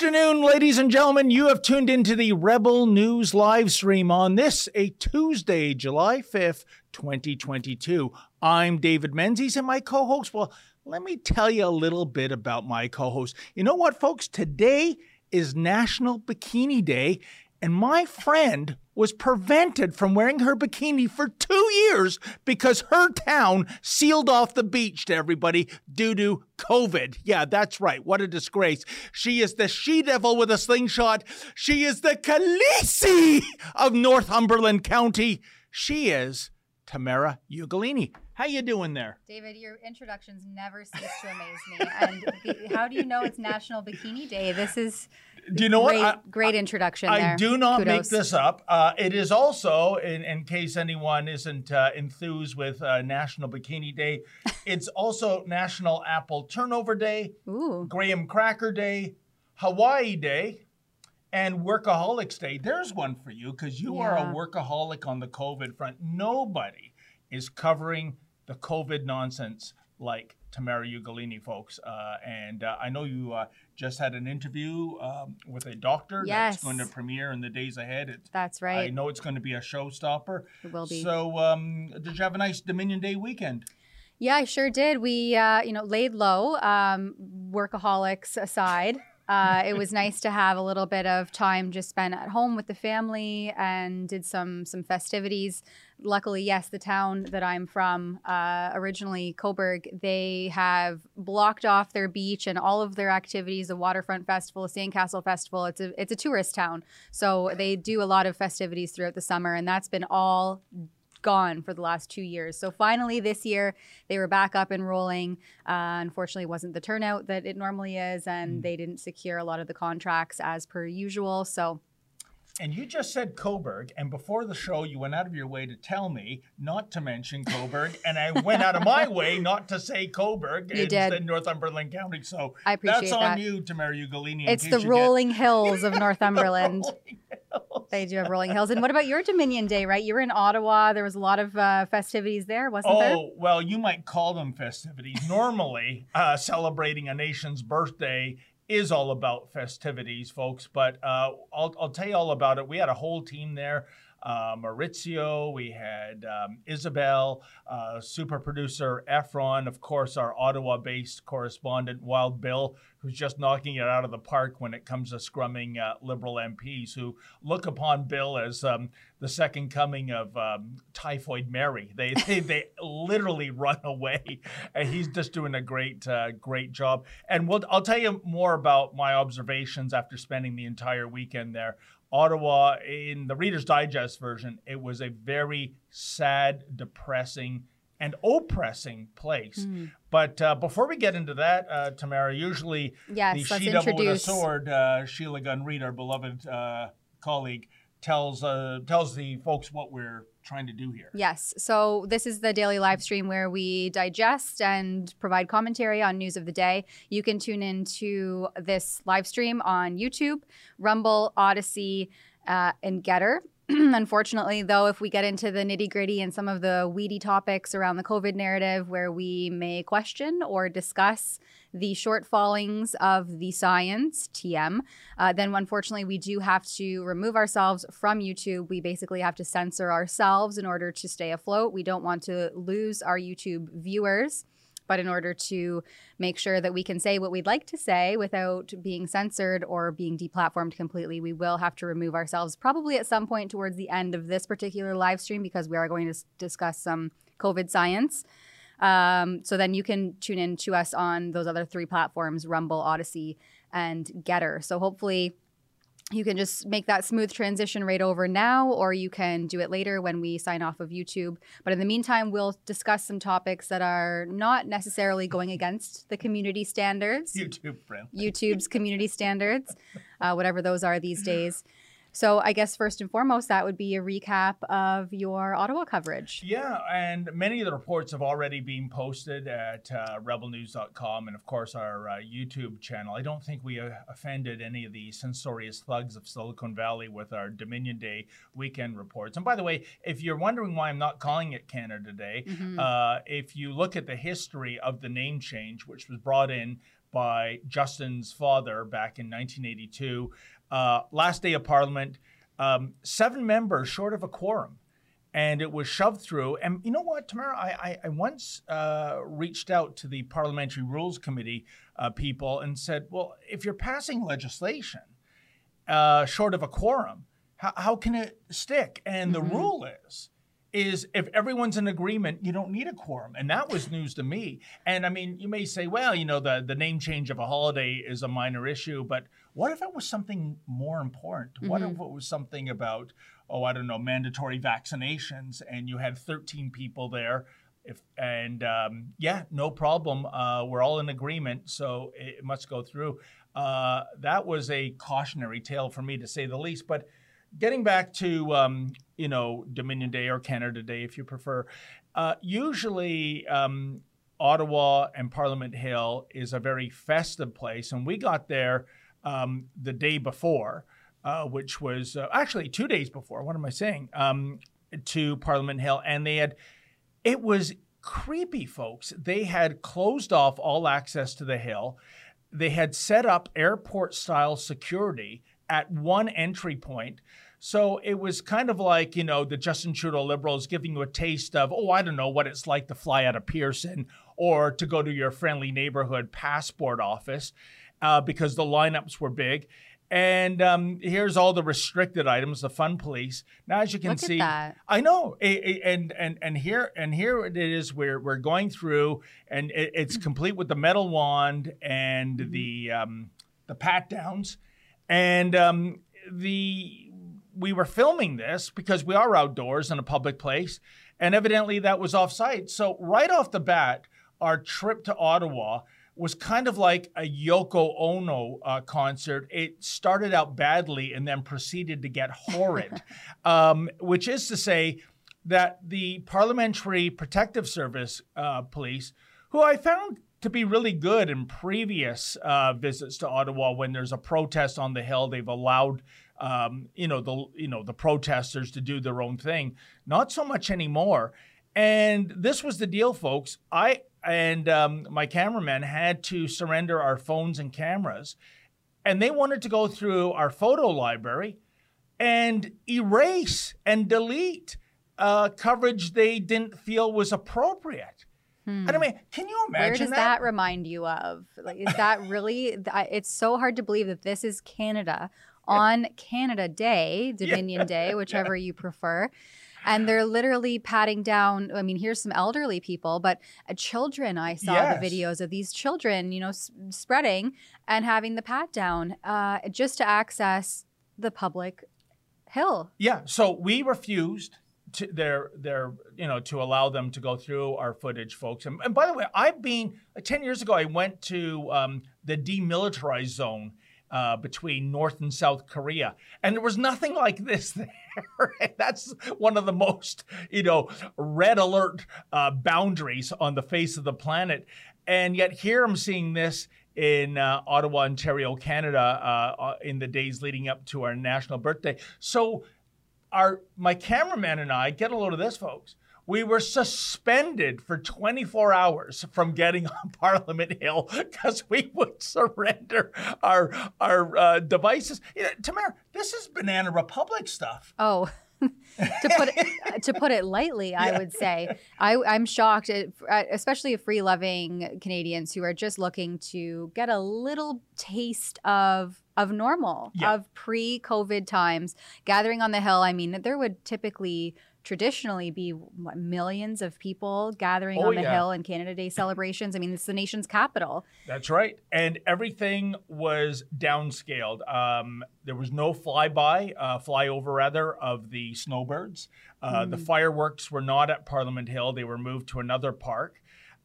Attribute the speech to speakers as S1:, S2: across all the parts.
S1: Good afternoon, ladies and gentlemen. You have tuned into the Rebel News live stream on this, a Tuesday, July 5th, 2022. I'm David Menzies and my co host. Well, let me tell you a little bit about my co host. You know what, folks? Today is National Bikini Day, and my friend was prevented from wearing her bikini for two years because her town sealed off the beach to everybody due to COVID. Yeah, that's right. What a disgrace. She is the she devil with a slingshot. She is the Khaleesi of Northumberland County. She is Tamara Ugolini. How you doing there?
S2: David, your introductions never cease to amaze me. And how do you know it's National Bikini Day? This is
S1: do you know
S2: great,
S1: what? I,
S2: great introduction
S1: I
S2: there.
S1: do not
S2: Kudos.
S1: make this up. Uh, it is also, in, in case anyone isn't uh, enthused with uh, National Bikini Day, it's also National Apple Turnover Day,
S2: Ooh.
S1: Graham Cracker Day, Hawaii Day, and Workaholics Day. There's one for you because you are a workaholic on the COVID front. Nobody is covering the COVID nonsense like Tamara Ugolini, folks. Uh, and uh, I know you uh, just had an interview um, with a doctor
S2: Yes.
S1: that's going to premiere in the days ahead. It,
S2: That's
S1: I know it's going to be a showstopper.
S2: It will be.
S1: So, um, did you have a nice Dominion Day weekend?
S2: Yeah, I sure did. We, uh, you know, laid low, um, workaholics aside. Uh, it was nice to have a little bit of time just spent at home with the family and did some some festivities. Luckily, yes, the town that I'm from, uh, originally Cobourg, they have blocked off their beach and all of their activities. The Waterfront Festival, Sandcastle Festival. It's a it's a tourist town, so they do a lot of festivities throughout the summer, and that's been all gone for the last two years. So finally, this year they were back up and rolling. Uh, unfortunately, it wasn't the turnout that it normally is, and they didn't secure a lot of the contracts as per usual. So
S1: And you just said Cobourg, and before the show, you went out of your way to tell me not to mention Cobourg, and I went out of my way not to say Cobourg
S2: You did.
S1: Northumberland County. So
S2: I appreciate
S1: that's on
S2: that.
S1: you, Tamara Ugolini.
S2: it's the rolling hills of Northumberland.
S1: Rolling Hills.
S2: they do have rolling hills. And what about your Dominion Day? Right, you were in Ottawa. There was a lot of uh, festivities there, wasn't there?
S1: Oh, well, you might call them festivities. Normally, uh, celebrating a nation's birthday is all about festivities, folks. But uh, I'll, I'll tell you all about it. We had a whole team there. Uh, Maurizio, we had um, Isabel, uh, super producer Efron, of course, our Ottawa based correspondent Wild Bill, who's just knocking it out of the park when it comes to scrumming uh, Liberal MPs who look upon Bill as um, the second coming of um, Typhoid Mary. They, they, they literally run away. And he's just doing a great, uh, great job. And we'll, I'll tell you more about my observations after spending the entire weekend there. Ottawa, in the Reader's Digest version, it was a very sad, depressing, and oppressing place. But uh, before we get into that, uh, Tamara, usually
S2: Yes,
S1: the she devil with a sword, uh, Sheila Gunn Reid, our beloved uh, colleague, tells uh, tells the folks what we're trying to do here.
S2: Yes. So this is the daily live stream where we digest and provide commentary on news of the day. You can tune into this live stream on YouTube, Rumble, Odysee, uh, and Gettr. Unfortunately, though, if we get into the nitty gritty and some of the weedy topics around the COVID narrative where we may question or discuss the shortfallings of the science, TM, uh, then unfortunately we do have to remove ourselves from YouTube. We basically have to censor ourselves in order to stay afloat. We don't want to lose our YouTube viewers. But in order to make sure that we can say what we'd like to say without being censored or being deplatformed completely, we will have to remove ourselves probably at some point towards the end of this particular live stream because we are going to discuss some COVID science. Um, so then you can tune in to us on those other three platforms Rumble, Odysee, and Gettr. So hopefully you can just make that smooth transition right over now, or you can do it later when we sign off of YouTube. But in the meantime, we'll discuss some topics that are not necessarily going against the community standards.
S1: YouTube friend.
S2: YouTube's community standards, uh, whatever those are these days. So I guess first and foremost, that would be a recap of your Ottawa coverage.
S1: Yeah, and many of the reports have already been posted at uh, rebelnews.com and, of course, our uh, YouTube channel. I don't think we uh, offended any of the censorious thugs of Silicon Valley with our Dominion Day weekend reports. And by the way, if you're wondering why I'm not calling it Canada Day,
S2: Mhm.
S1: uh, if you look at the history of the name change, which was brought in by Justin's father back in 1982. Uh, last day of Parliament, um, seven members short of a quorum. And it was shoved through. And you know what, Tamara? I, I, I once uh, reached out to the Parliamentary Rules Committee uh, people and said, well, if you're passing legislation uh, short of a quorum, how, how can it stick? And mm-hmm. the rule is is if everyone's in agreement, you don't need a quorum. And that was news to me. And I mean, you may say, well, you know, the, the name change of a holiday is a minor issue, but what if it was something more important? Mm-hmm. What if mm-hmm. it was something about, oh, I don't know, mandatory vaccinations and you had 13 people there? If, and um, yeah, no problem. Uh, we're all in agreement, so it must go through. Uh, that was a cautionary tale for me, to say the least. But getting back to um, you know Dominion Day or Canada Day, if you prefer, uh, usually um, Ottawa and Parliament Hill is a very festive place, and we got there um, the day before, uh, which was uh, actually two days before. What am I saying? Um, to Parliament Hill, and they had it was creepy, folks. They had closed off all access to the hill. They had set up airport style security at one entry point. So it was kind of like, you know, the Justin Trudeau Liberals giving you a taste of, oh, I don't know what it's like to fly out of Pearson or to go to your friendly neighborhood passport office uh, because the lineups were big. And um, here's all the restricted items, the fun police. Now, as you can
S2: Look
S1: see,
S2: I
S1: know, and and and here and here it is. We're we're going through, and it's complete with the metal wand and mm-hmm. the um, the pat downs and um, the we were filming this because we are outdoors in a public place, and evidently that was off-site. So right off the bat, our trip to Ottawa was kind of like a Yoko Ono uh, concert. It started out badly and then proceeded to get horrid, um, which is to say that the Parliamentary Protective Service uh, police, who I found to be really good in previous uh, visits to Ottawa when there's a protest on the hill. They've allowed um, you know the you know the protesters to do their own thing. Not so much anymore. And this was the deal, folks. I and um, my cameraman had to surrender our phones and cameras, and they wanted to go through our photo library and erase and delete uh, coverage they didn't feel was appropriate. Hmm. I mean, can you imagine
S2: Where does
S1: that?
S2: that remind you of? Like, is that really? it's so hard to believe that this is Canada on Canada Day, Dominion yeah. Day, whichever yeah. you prefer. And they're literally patting down. I mean, here's some elderly people, but uh, children. I saw yes. the videos of these children, you know, s- spreading and having the pat down uh, just to access the public hill.
S1: Yeah. So we refused to their their you know to allow them to go through our footage, folks. And, and by the way, I've been ten years ago. I went to um, the demilitarized zone uh, between North and South Korea, and there was nothing like this there. That's one of the most you know red alert uh, boundaries on the face of the planet. And yet here I'm seeing this in uh, Ottawa, Ontario, Canada, uh, uh, in the days leading up to our national birthday. So our my cameraman and I get a load of this, folks. We were suspended for 24 hours from getting on Parliament Hill because we would surrender our our uh, devices. You know, Tamara, this is Banana Republic stuff.
S2: Oh. to put it, to put it lightly, I would say I, am shocked, at, especially free loving Canadians who are just looking to get a little taste of of normal, yeah. of pre COVID times. Gathering on the Hill, I mean, there would typically traditionally be what, millions of people gathering oh, on the yeah. hill in Canada Day celebrations. I mean, it's the nation's capital.
S1: That's right. And everything was downscaled. Um, there was no flyby, uh, flyover rather, of the snowbirds. Uh, mm. The fireworks were not at Parliament Hill, they were moved to another park.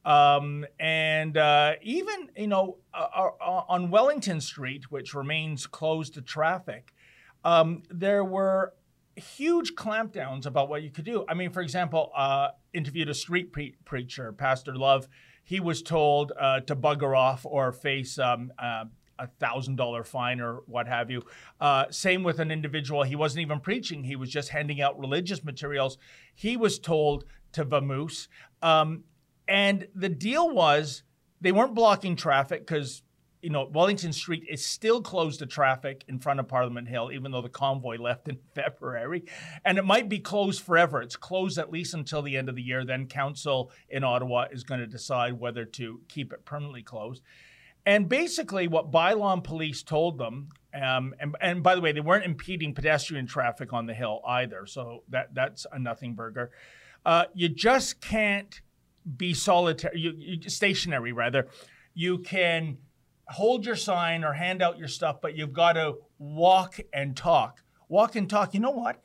S1: Um, and uh, even, you know, uh, uh, on Wellington Street, which remains closed to traffic, um, there were huge clampdowns about what you could do. I mean, for example, uh, interviewed a street pre- preacher, Pastor Love. He was told uh, to bugger off or face um, uh, a thousand dollar fine or what have you. Uh, same with an individual. He wasn't even preaching. He was just handing out religious materials. He was told to vamoose. Um, and the deal was they weren't blocking traffic because you know, Wellington Street is still closed to traffic in front of Parliament Hill, even though the convoy left in February. And it might be closed forever. It's closed at least until the end of the year. Then council in Ottawa is going to decide whether to keep it permanently closed. And basically, what bylaw police told them, um, and, and by the way, they weren't impeding pedestrian traffic on the hill either. So that that's a nothing burger. Uh, you just can't be solitary, you, you, stationary rather. You can hold your sign or hand out your stuff, but you've got to walk and talk. Walk and talk. You know what?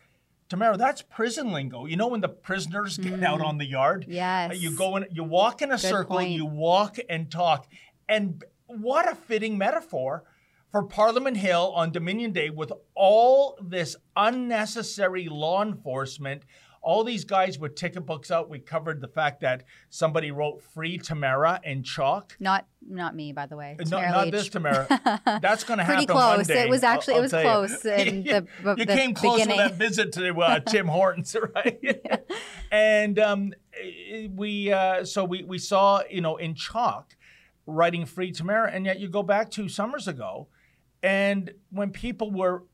S1: Tamara, that's prison lingo. You know when the prisoners get mm. out on the yard?
S2: Yes.
S1: You go in, you walk in a Good circle, point. you walk and talk. And what a fitting metaphor for Parliament Hill on Dominion Day with all this unnecessary law enforcement all these guys with ticket books out. We covered the fact that somebody wrote "Free Tamara" in chalk.
S2: Not not me, by the way.
S1: No, not this Tamara. That's going to happen.
S2: Pretty close. It was actually I'll, it was close. You. In the,
S1: you the came close
S2: beginning.
S1: with that visit to uh, Tim Hortons, right? yeah. And um, we uh, so we we saw you know in chalk writing "Free Tamara," and yet you go back two summers ago, and when people were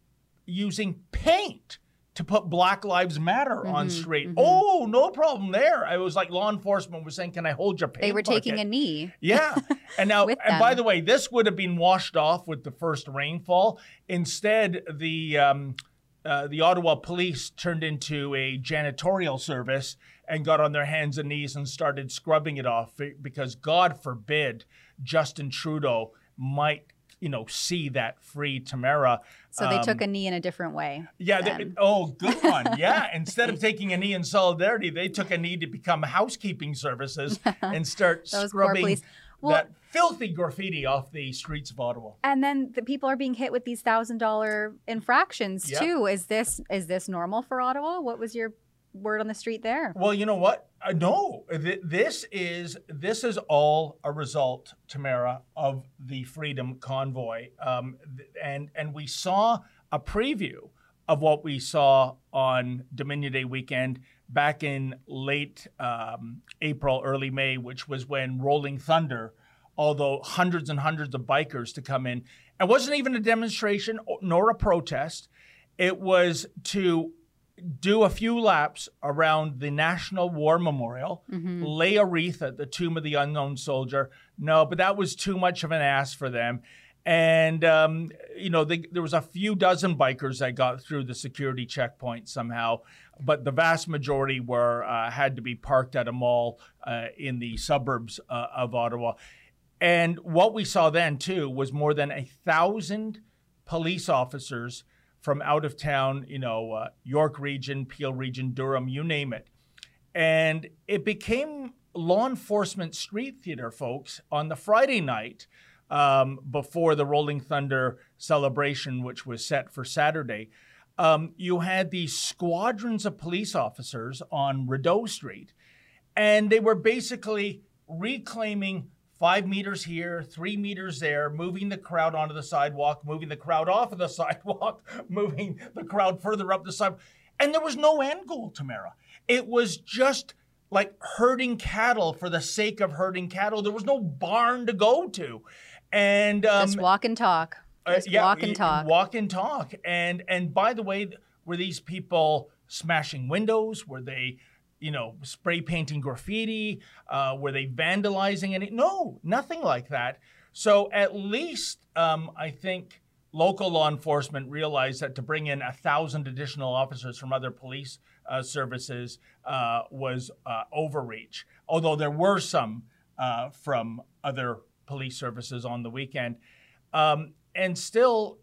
S1: using paint to put Black Lives Matter mm-hmm, on street. Mm-hmm. Oh, no problem there. I was like law enforcement was saying, "Can I hold your paint?"
S2: They were
S1: bucket?
S2: taking a knee.
S1: Yeah, and now, and by the way, this would have been washed off with the first rainfall. Instead, the um, uh, the Ottawa police turned into a janitorial service and got on their hands and knees and started scrubbing it off because God forbid Justin Trudeau might you know see that free Tamara.
S2: So they um, took a knee in a different way.
S1: Yeah. They, oh, good one. Yeah. Instead of taking a knee in solidarity, they took a knee to become housekeeping services and start scrubbing well, that filthy graffiti off the streets of Ottawa.
S2: And then the people are being hit with these thousand dollar infractions yep. too. Is this is this normal for Ottawa? What was your word on the street there?
S1: Well, you know what? Uh, no, th- this is this is all a result, Tamara, of the Freedom Convoy, um, th- and and we saw a preview of what we saw on Dominion Day weekend back in late um, April, early May, which was when Rolling Thunder, although hundreds and hundreds of bikers to come in, it wasn't even a demonstration nor a protest. It was to do a few laps around the National War Memorial, mm-hmm. lay a wreath at the tomb of the unknown soldier. No, but that was too much of an ask for them. And, um, you know, they, there was a few dozen bikers that got through the security checkpoint somehow, but the vast majority were uh, had to be parked at a mall uh, in the suburbs uh, of Ottawa. And what we saw then, too, was more than a thousand police officers – from out of town, you know, uh, York region, Peel region, Durham, you name it. And it became law enforcement street theater, folks, on the Friday night um, before the Rolling Thunder celebration, which was set for Saturday. Um, you had these squadrons of police officers on Rideau Street, and they were basically reclaiming five meters here, three meters there, moving the crowd onto the sidewalk, moving the crowd off of the sidewalk, moving the crowd further up the sidewalk. And there was no end goal, Tamara. It was just like herding cattle for the sake of herding cattle. There was no barn to go to. And
S2: um, just walk and talk. Uh, just uh, yeah, walk and talk.
S1: Walk and talk. And and by the way, were these people smashing windows? Were they you know, spray painting graffiti? Uh, were they vandalizing any? No, nothing like that. So at least um, I think local law enforcement realized that to bring in a thousand additional officers from other police uh, services uh, was uh, overreach. Although there were some uh, from other police services on the weekend, um, and still,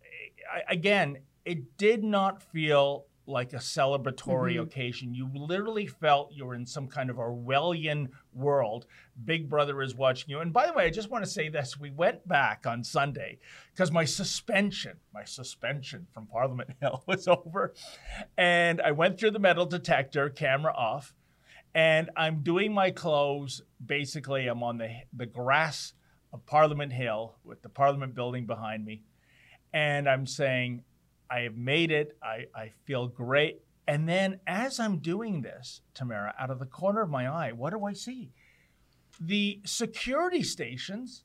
S1: again, it did not feel like a celebratory mm-hmm. occasion. You literally felt you were in some kind of Orwellian world. Big Brother is watching you. And by the way, I just want to say this. We went back on Sunday because my suspension, my suspension from Parliament Hill was over. And I went through the metal detector, camera off, and I'm doing my clothes. Basically, I'm on the, the grass of Parliament Hill with the Parliament building behind me. And I'm saying, I have made it. I, I feel great. And then as I'm doing this, Tamara, out of the corner of my eye, what do I see? The security stations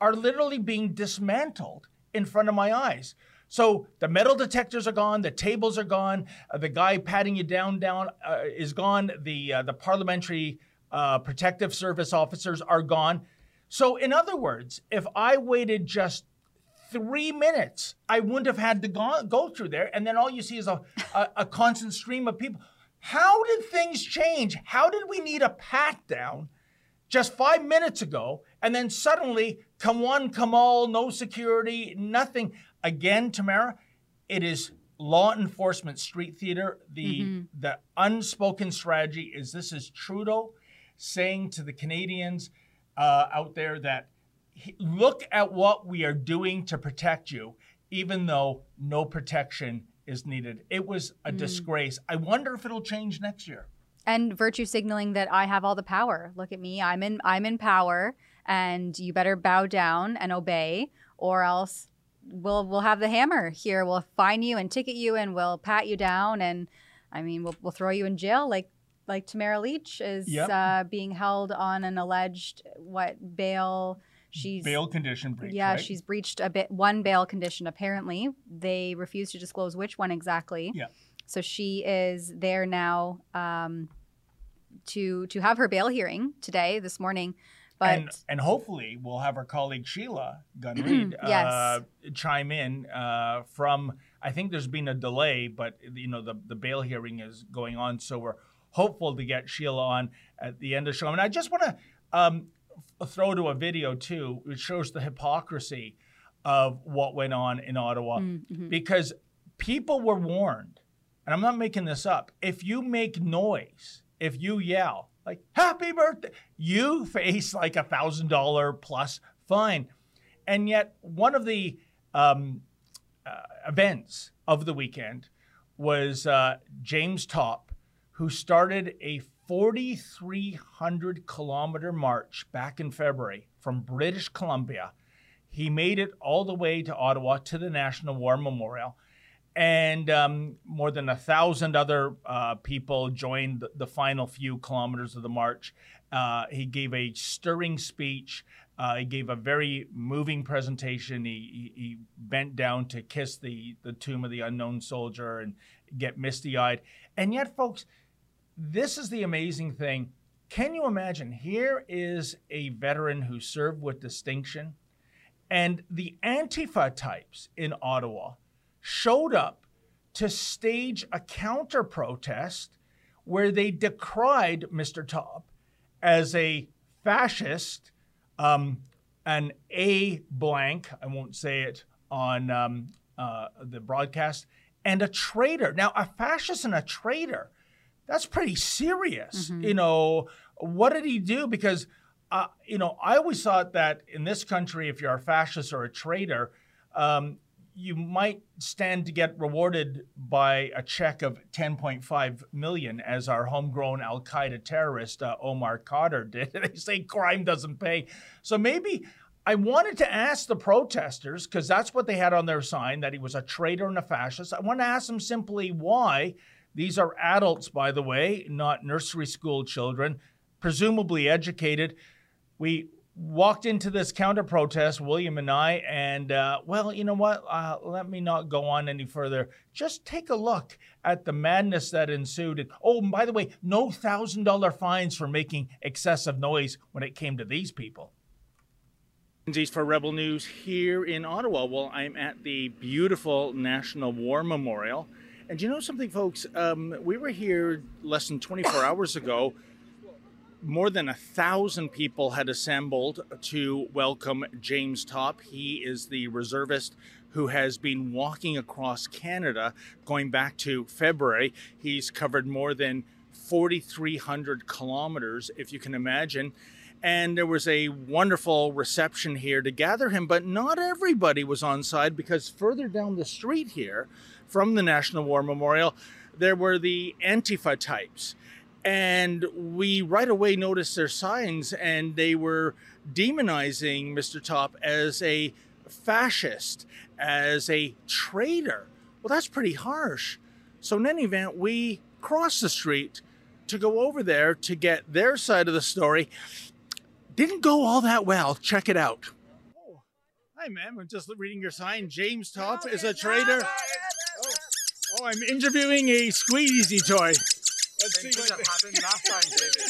S1: are literally being dismantled in front of my eyes. So the metal detectors are gone, the tables are gone, uh, the guy patting you down down uh, is gone, the uh, the parliamentary uh, protective service officers are gone. So in other words, if I waited just three minutes, I wouldn't have had to go, go through there, and then all you see is a, a, a constant stream of people. How did things change? How did we need a pat down just five minutes ago, and then suddenly come one, come all, no security, nothing? again, Tamara, it is law enforcement street theater. The mm-hmm. the unspoken strategy is this is Trudeau saying to the Canadians uh, out there that look at what we are doing to protect you, even though no protection is needed. It was a mm. disgrace. I wonder if it'll change next year.
S2: And virtue signaling that I have all the power. Look at me. I'm in I'm in power and you better bow down and obey or else we'll we'll have the hammer here. We'll fine you and ticket you, and we'll pat you down, and I mean, we'll we'll throw you in jail like like Tamara Lich is yep. uh, being held on an alleged what bail. She's
S1: bail condition
S2: breach. Yeah,
S1: right?
S2: she's breached a bit one bail condition. Apparently, they refuse to disclose which one exactly.
S1: Yeah.
S2: So she is there now um, to to have her bail hearing today, this morning. But
S1: and, and hopefully we'll have our colleague Sheila Gunn yes. uh, chime in uh, from. I think there's been a delay, but you know the the bail hearing is going on, so we're hopeful to get Sheila on at the end of the show. And I just want to um, throw to a video too, which shows the hypocrisy of what went on in Ottawa, mm-hmm. because people were warned, and I'm not making this up. If you make noise, if you yell, like happy birthday you face like a thousand dollar plus fine and yet one of the um, uh, events of the weekend was uh, james Topp, who started a 4300 kilometer march back in february from british columbia he made it all the way to ottawa to the national war memorial and um, more than a thousand other uh, people joined the, the, final few kilometers of the march. Uh, he gave a stirring speech. Uh, he gave a very moving presentation. He, he, he, bent down to kiss the, the tomb of the unknown soldier and get misty eyed. And yet, folks, this is the amazing thing. Can you imagine? Here is a veteran who served with distinction, and the Antifa types in Ottawa showed up to stage a counter protest where they decried Mr. Topp as a fascist, um, an A blank, I won't say it on um, uh, the broadcast, and a traitor. Now, a fascist and a traitor, that's pretty serious. Mm-hmm. You know, what did he do? Because, uh, you know, I always thought that in this country, if you're a fascist or a traitor, um, you might stand to get rewarded by a check of 10.5 million as our homegrown al-qaeda terrorist uh, omar khadr did they say crime doesn't pay so maybe i wanted to ask the protesters because that's what they had on their sign that he was a traitor and a fascist i want to ask them simply why these are adults by the way not nursery school children presumably educated we walked into this counter protest, William and I, and uh, well, you know what? Uh, let me not go on any further. Just take a look at the madness that ensued. Oh, and by the way, no thousand dollar fines for making excessive noise when it came to these people. For Rebel News here in Ottawa. Well, I'm at the beautiful National War Memorial. And you know something, folks? Um, we were here less than 24 hours ago more than a thousand people had assembled to welcome James Topp. He is the reservist who has been walking across Canada going back to February. He's covered more than 4,300 kilometers, if you can imagine. And there was a wonderful reception here to gather him, but not everybody was on side because further down the street here from the National War Memorial, there were the Antifa types and we right away noticed their signs and they were demonizing Mr. Topp as a fascist, as a traitor. Well, that's pretty harsh. So, in any event, we crossed the street to go over there to get their side of the story. Didn't go all that well. Check it out. Oh, hi, ma'am. I'm just reading your sign. James Topp is a trader. Oh, oh, I'm interviewing a squeezy toy. Let's see what
S3: happened last time, David.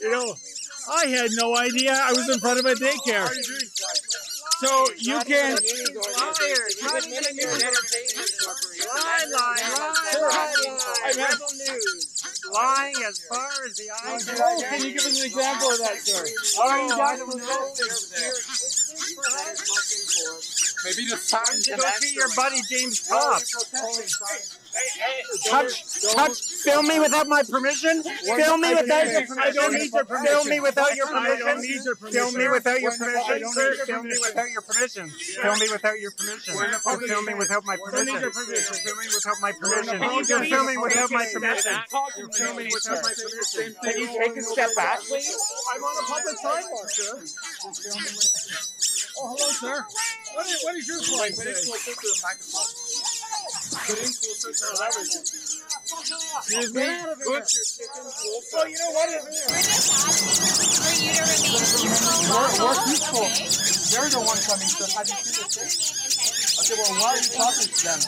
S1: you know, I had no idea I was in front of a daycare. So you can. Liar pain in the stuff. I lie.
S3: Lying as far as the eye can
S1: Oh, can you give us an example of that, sir?
S3: Maybe just time to
S1: Go see your buddy James Topp.
S3: touch, touch, film me without my permission. Film me without your permission.
S1: I don't need your permission.
S3: Film me without your
S1: I don't
S3: permission.
S1: need your permission.
S3: Film me without your permission,
S1: don't
S3: sir.
S1: need your
S3: Film me without your permission. Film me without your permission. You're filming without my permission. You're filming without my permission. You're filming without my permission. You're filming without my permission.
S1: Can you take a step back, please? I'm on a public sidewalk, sir. Oh, hello, sir. What is, what is your point today? Excuse me? Good. Well, you know what?
S4: We're just asking for you to remain peaceful.
S3: We're, we're
S4: okay?
S3: peaceful. They're the one coming to have you see this shit? Okay, well, why are you talking to them?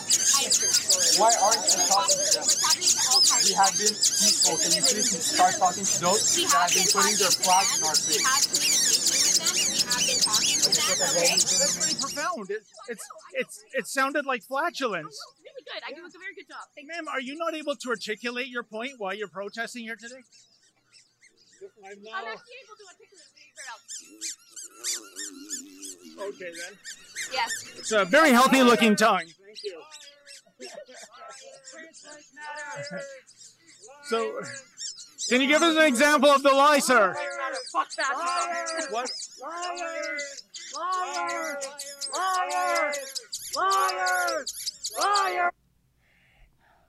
S3: Why aren't you talking to them?
S4: We're talking to all parties.
S3: We have been peaceful. Can you please start talking to those that
S4: have
S3: have been
S4: been
S3: putting their flags in our face?
S1: That's pretty profound. It, it's, it's, it sounded like flatulence.
S4: Really good. I do a very good job. Thank
S1: Ma'am, are you not able to articulate your point while you're protesting here today? I'm
S4: not.
S1: I'm
S4: actually able to articulate very well.
S1: Okay, then.
S4: Yes.
S1: It's a very healthy looking tongue. Thank you. so, can you give us an example of the lie, sir?
S4: Fuck that.
S1: What?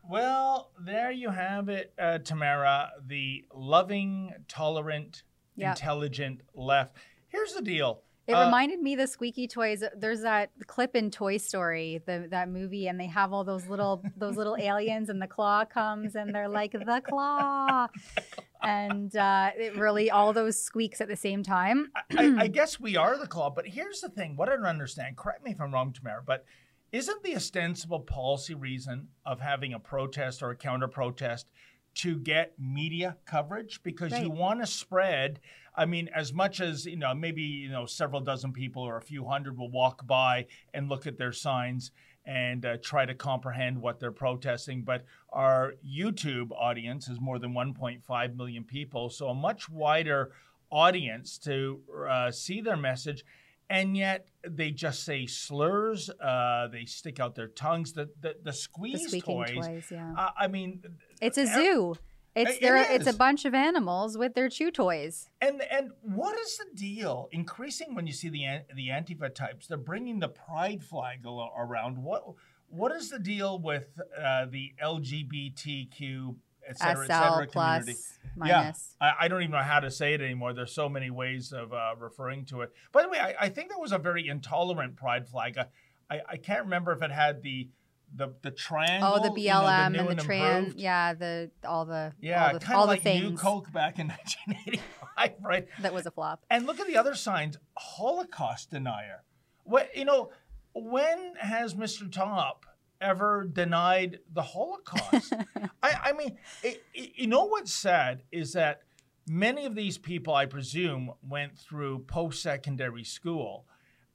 S1: Well, there you have it, uh, Tamara. The loving, tolerant,
S2: Yeah.
S1: intelligent left. Here's the deal.
S2: It
S1: Uh,
S2: reminded me the squeaky toys. There's that clip in Toy Story, the that movie, and they have all those little those little aliens, and the claw comes, and they're like the claw, and uh, it really all those squeaks at the same time.
S1: I, I guess we are the club, but here's the thing: what I don't understand. Correct me if I'm wrong, Tamara, but isn't the ostensible policy reason of having a protest or a counter protest to get media coverage because you want to spread? I mean, as much as you know, maybe you know, several dozen people or a few hundred will walk by and look at their signs and uh, try to comprehend what they're protesting. But our YouTube audience is more than 1.5 million people, so a much wider audience to uh, see their message. And yet they just say slurs. Uh, they stick out their tongues. The the, the
S2: The
S1: squeeze
S2: squeaking
S1: toys.
S2: toys, yeah.
S1: Uh, I mean,
S2: It's a zoo. It's
S1: It
S2: there. It's a bunch of animals with their chew toys.
S1: And and what is the deal? Increasing when you see the the Antifa types, they're bringing the pride flag around. What what is the deal with uh, the LGBTQ et cetera, et cetera
S2: SL
S1: community?
S2: plus minus.
S1: I, I don't even know how to say it anymore. There's so many ways of uh, referring to it. By the way, I, I think that was a very intolerant pride flag. I, I, I can't remember if it had the the the triangle.
S2: Oh, the
S1: you know,
S2: BLM
S1: new
S2: and the
S1: and
S2: trans. Yeah, the all the
S1: Yeah,
S2: all the,
S1: kind
S2: all
S1: of
S2: the
S1: like
S2: things
S1: New Coke back in 1985, right?
S2: that was a flop.
S1: And look at the other signs Holocaust denier. What, you know, when has Mr. Topp ever denied the Holocaust? I, I mean, it, it- you know what's sad is that many of these people, I presume, went through post secondary school.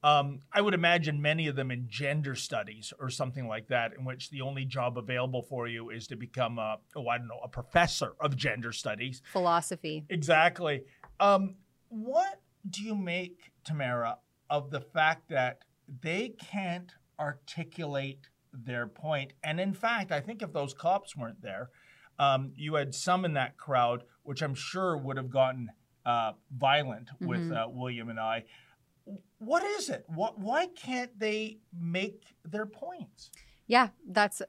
S1: Um, I would imagine many of them in gender studies or something like that, in which the only job available for you is to become a, oh, I don't know, a professor of gender studies.
S2: Philosophy.
S1: Exactly. Um, what do you make, Tamara, of the fact that they can't articulate their point? And in fact, I think if those cops weren't there, um, you had some in that crowd, which I'm sure would have gotten uh, violent with uh, William and I. What is it? What, why can't they make their points?
S2: Yeah, that's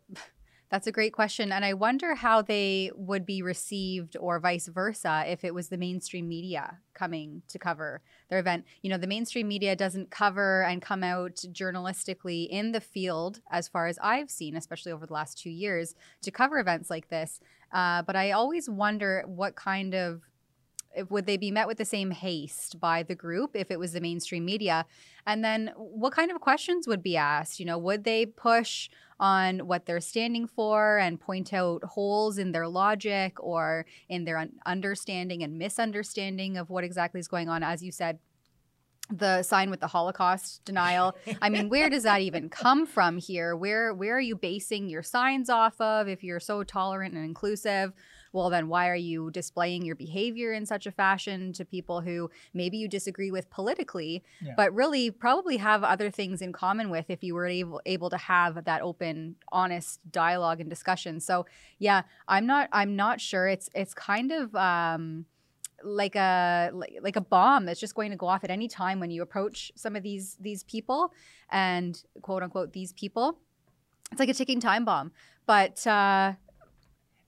S2: that's a great question, and I wonder how they would be received, or vice versa, if it was the mainstream media coming to cover their event. You know, the mainstream media doesn't cover and come out journalistically in the field, as far as I've seen, especially over the last two years, to cover events like this. Uh, but I always wonder what kind of would they be met with the same haste by the group if it was the mainstream media? And then what kind of questions would be asked? You know, would they push on what they're standing for and point out holes in their logic or in their un- understanding and misunderstanding of what exactly is going on? As you said, the sign with the Holocaust denial. I mean, where does that even come from here? Where where are you basing your signs off of if you're so tolerant and inclusive? Well, then why are you displaying your behavior in such a fashion to people who maybe you disagree with politically,
S1: Yeah.
S2: but really probably have other things in common with if you were able able to have that open, honest dialogue and discussion. So, yeah, I'm not I'm not sure. It's it's kind of um like a like, like a bomb that's just going to go off at any time when you approach some of these these people and quote unquote these people it's like a ticking time bomb but uh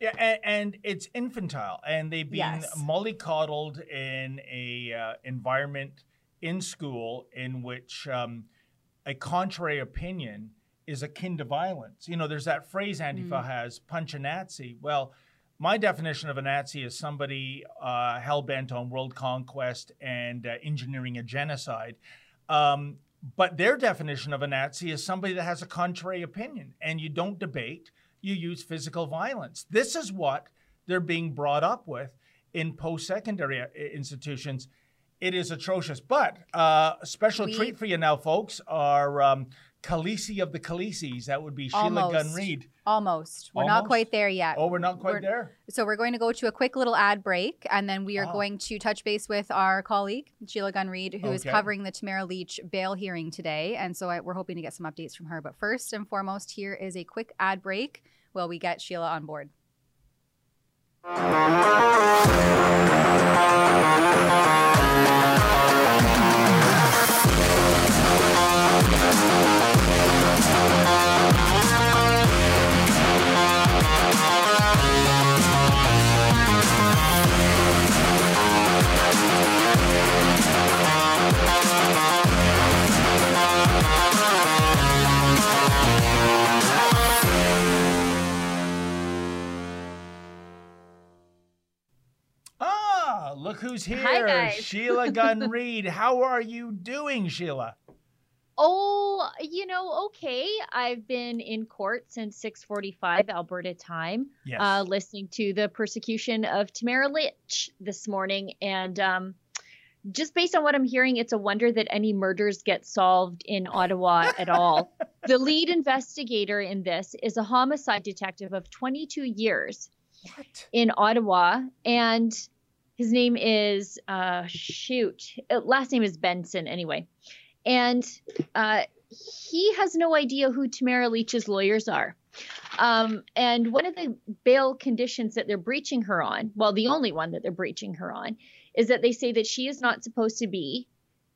S1: Yeah, and, and it's infantile, and they've been
S2: Yes.
S1: mollycoddled in a uh, environment in school in which um, a contrary opinion is akin to violence. You know, there's that phrase Antifa has, "punch a Nazi." Well, my definition of a Nazi is somebody uh, hell bent on world conquest and uh, engineering a genocide. Um, but their definition of a Nazi is somebody that has a contrary opinion, and you don't debate, you use physical violence. This is what they're being brought up with in post secondary institutions. It is atrocious. But uh, a special
S2: We-
S1: treat for you now, folks, are um, Khaleesi of the Khaleesi's. That would be Sheila
S2: Almost.
S1: Gunn Reid.
S2: almost we're not quite there yet
S1: Oh, we're not quite
S2: We're-
S1: there.
S2: so we're going to go to a quick little ad break and then we are
S1: Ah.
S2: going to touch base with our colleague sheila gunn reid who is
S1: Okay.
S2: covering the tamara lich bail hearing today and so I, we're hoping to get some updates from her but first and foremost here is a quick ad break while we get sheila on board
S1: who's here.
S4: Hi, guys.
S1: Sheila Gunn Reid. How are you doing, Sheila?
S4: Oh, you know, okay. I've been in court since 6:45 Alberta time,
S1: Yes.
S4: uh, listening to the persecution of Tamara Lich this morning, and um, just based on what I'm hearing, it's a wonder that any murders get solved in Ottawa at all. The lead investigator in this is a homicide detective of 22 years
S1: what?
S4: in Ottawa, and his name is uh, shoot, uh, last name is Benson anyway, and uh, he has no idea who Tamara Lich's lawyers are. Um, and one of the bail conditions that they're breaching her on, well, the only one that they're breaching her on, is that they say that she is not supposed to be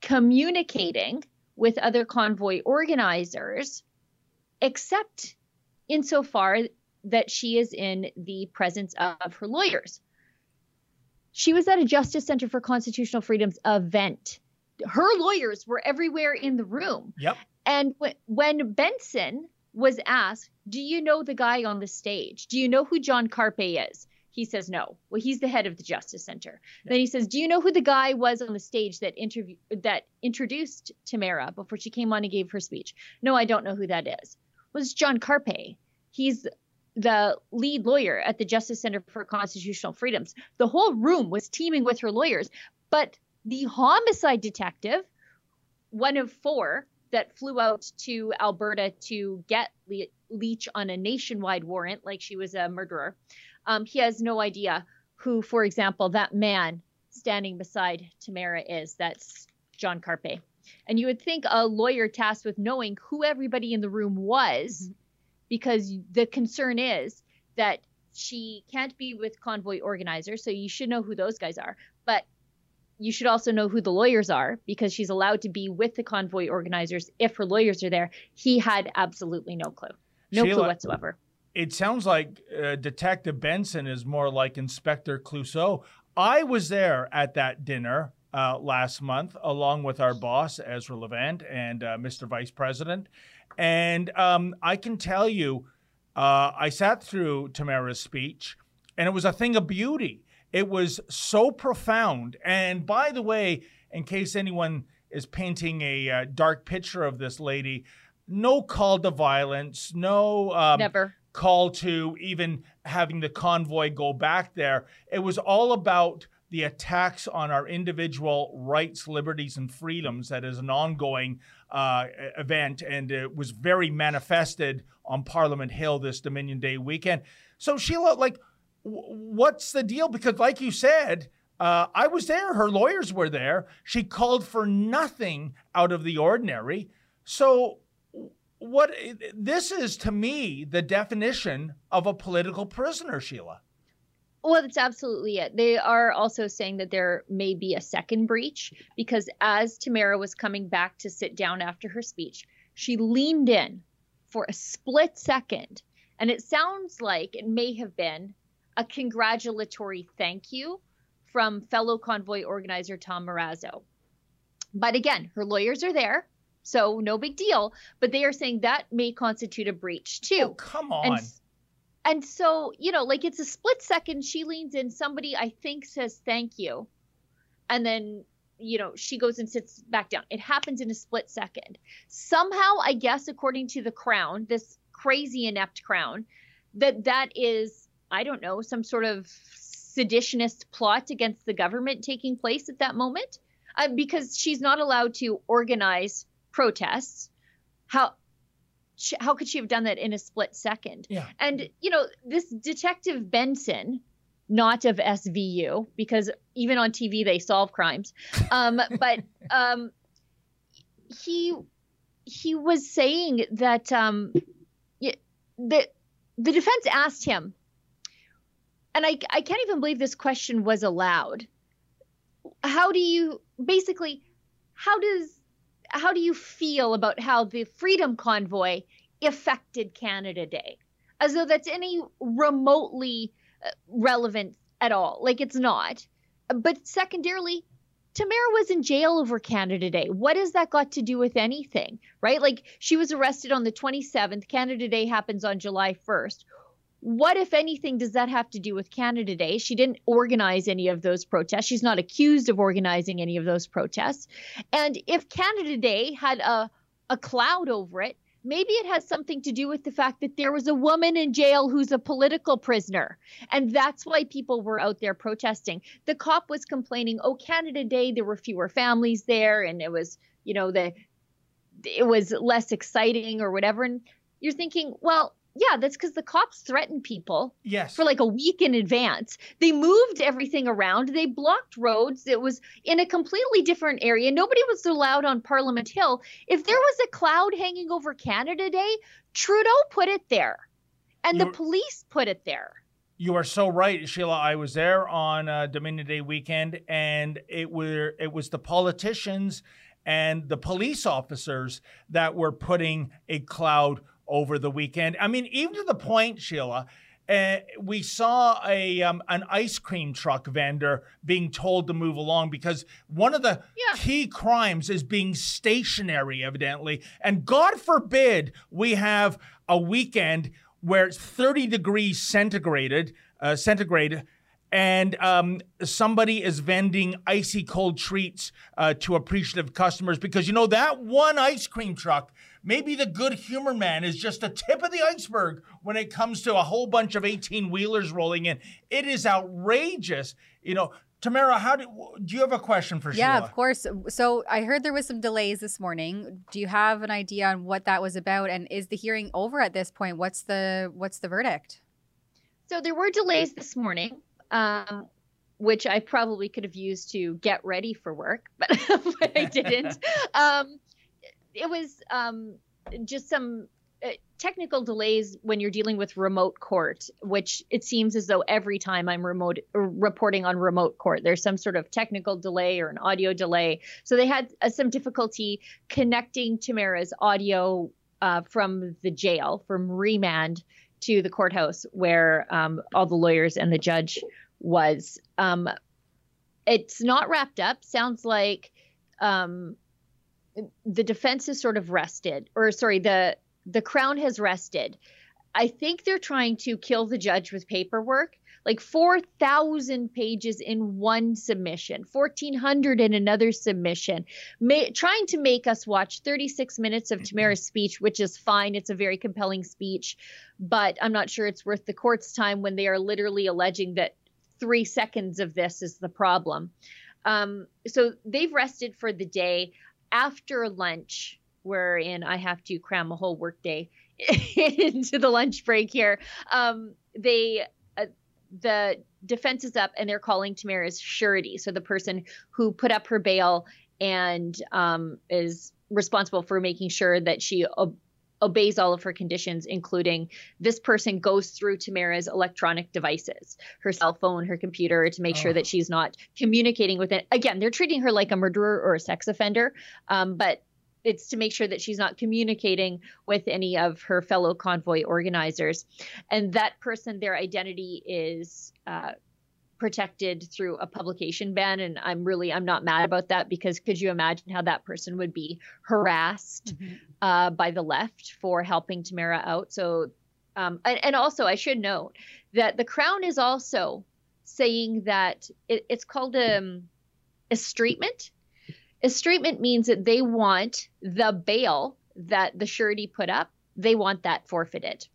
S4: communicating with other convoy organizers, except insofar that she is in the presence of her lawyers. She was at a Justice Center for Constitutional Freedoms event. Her lawyers were everywhere in the room.
S1: Yep.
S4: And when, when Benson was asked, Do you know the guy on the stage? Do you know who John Carpay is? He says no. Well, he's the head of the Justice Center. Then he says, "Do you know who the guy was on the stage that interview that introduced Tamara before she came on and gave her speech?" No, I don't know who that is. Was John Carpay? He's the lead lawyer at the Justice Center for Constitutional Freedoms. The whole room was teeming with her lawyers, but the homicide detective, one of four that flew out to Alberta to get Le- Lich on a nationwide warrant, like she was a murderer, um, he has no idea who, for example, that man standing beside Tamara is. That's John Carpay. And you would think a lawyer tasked with knowing who everybody in the room was, because the concern is that she can't be with convoy organizers, so you should know who those guys are. But you should also know who the lawyers are because she's allowed to be with the convoy organizers if her lawyers are there. He had absolutely no clue. No clue whatsoever.
S1: It sounds like uh, Detective Benson is more like Inspector Clouseau. I was there at that dinner uh, last month, along with our boss, Ezra Levant, and uh, Mr. Vice President. And um, I can tell you, uh, I sat through Tamara's speech, and it was a thing of beauty. It was so profound. And by the way, in case anyone is painting a uh, dark picture of this lady, no call to violence, no um,
S4: Never.
S1: call to even having the convoy go back there. It was all about the attacks on our individual rights, liberties, and freedoms that is an ongoing uh, event, and it was very manifested on Parliament Hill this Dominion Day weekend. So, Sheila, like, w- what's the deal? Because, like you said, uh, I was there, her lawyers were there. She called for nothing out of the ordinary. So, what this is to me the definition of a political prisoner, Sheila.
S4: Well, that's absolutely it. They are also saying that there may be a second breach because as Tamara was coming back to sit down after her speech, she leaned in for a split second. And it sounds like it may have been a congratulatory thank you from fellow convoy organizer Tom Marazzo. But again, her lawyers are there, so no big deal. But they are saying that may constitute a breach too.
S1: Oh, come on.
S4: And, and so, you know, like it's a split second. She leans in. Somebody, I think, says thank you. And then, you know, she goes and sits back down. It happens in a split second. Somehow, I guess, according to the crown, this crazy inept crown, that that is, I don't know, some sort of seditionist plot against the government taking place at that moment. Uh, because she's not allowed to organize protests. How how could she have done that in a split second?
S1: Yeah.
S4: And you know, this detective Benson, not of SVU, because even on TV they solve crimes. Um, but um, he he was saying that um, the the defense asked him, and I I can't even believe this question was allowed. How do you basically? How does how do you feel about how the Freedom Convoy affected Canada Day? As though that's any remotely uh, relevant at all. Like it's not. But secondarily, Tamara was in jail over Canada Day. What has that got to do with anything? Right? Like she was arrested on the 27th. Canada Day happens on July 1st. What, if anything, does that have to do with Canada Day? She didn't organize any of those protests. She's not accused of organizing any of those protests. And if Canada Day had a, a cloud over it, maybe it has something to do with the fact that there was a woman in jail who's a political prisoner. And that's why people were out there protesting. The cop was complaining, oh, Canada Day, there were fewer families there, and it was, you know, the it was less exciting or whatever. And you're thinking, well, yeah, that's because the cops threatened people
S1: yes.
S4: for like a week in advance. They moved everything around. They blocked roads. It was in a completely different area. Nobody was allowed on Parliament Hill. If there was a cloud hanging over Canada Day, Trudeau put it there, and You're, the police put it there.
S1: You are so right, Sheila. I was there on uh, Dominion Day weekend, and it were it was the politicians and the police officers that were putting a cloud over the weekend. I mean, even to the point, Sheila, uh, we saw a um, an ice cream truck vendor being told to move along because one of the yeah. key crimes is being stationary, evidently. And God forbid we have a weekend where it's 30 degrees centigrade, uh, centigrade, and um, somebody is vending icy cold treats uh, to appreciative customers because you know that one ice cream truck maybe the good humor man is just the tip of the iceberg when it comes to a whole bunch of 18 wheelers rolling in. It is outrageous. You know, Tamara, how do, do you have a question for
S2: yeah,
S1: Sheila?
S2: of course. So I heard there was some delays this morning. Do you have an idea on what that was about? And is the hearing over at this point? What's the what's the verdict?
S4: So there were delays this morning, um, which I probably could have used to get ready for work, but, but I didn't. um, it was um, just some uh, technical delays when you're dealing with remote court, which it seems as though every time I'm remote uh, reporting on remote court, there's some sort of technical delay or an audio delay. So they had uh, some difficulty connecting Tamara's audio uh, from the jail, from remand to the courthouse where um, all the lawyers and the judge was. Um, it's not wrapped up. Sounds like um, the defense is sort of rested, or sorry, the the crown has rested. I think they're trying to kill the judge with paperwork. Like 4,000 pages in one submission, 1,400 in another submission, trying to make us watch 36 minutes of Tamara's speech, which is fine. It's a very compelling speech, but I'm not sure it's worth the court's time when they are literally alleging that three seconds of this is the problem. Um, so they've rested for the day after lunch, wherein I have to cram a whole workday into the lunch break here. Um, they the defense is up and they're calling Tamara's surety, so the person who put up her bail and um, is responsible for making sure that she ob- obeys all of her conditions, including this person goes through Tamara's electronic devices, her cell phone, her computer, to make oh. sure that she's not communicating with it. Again, they're treating her like a murderer or a sex offender, um, but it's to make sure that she's not communicating with any of her fellow convoy organizers. And that person, their identity is uh, protected through a publication ban and i'm really i'm not mad about that because could you imagine how that person would be harassed mm-hmm. uh, by the left for helping tamara out so um, and, and, also i should note that the crown is also saying that it, it's called a um, estreatment Estreatment means that they want the bail that the surety put up, they want that forfeited.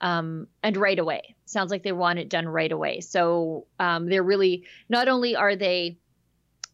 S4: Um, and right away. Sounds like they want it done right away. So um, they're really not only are they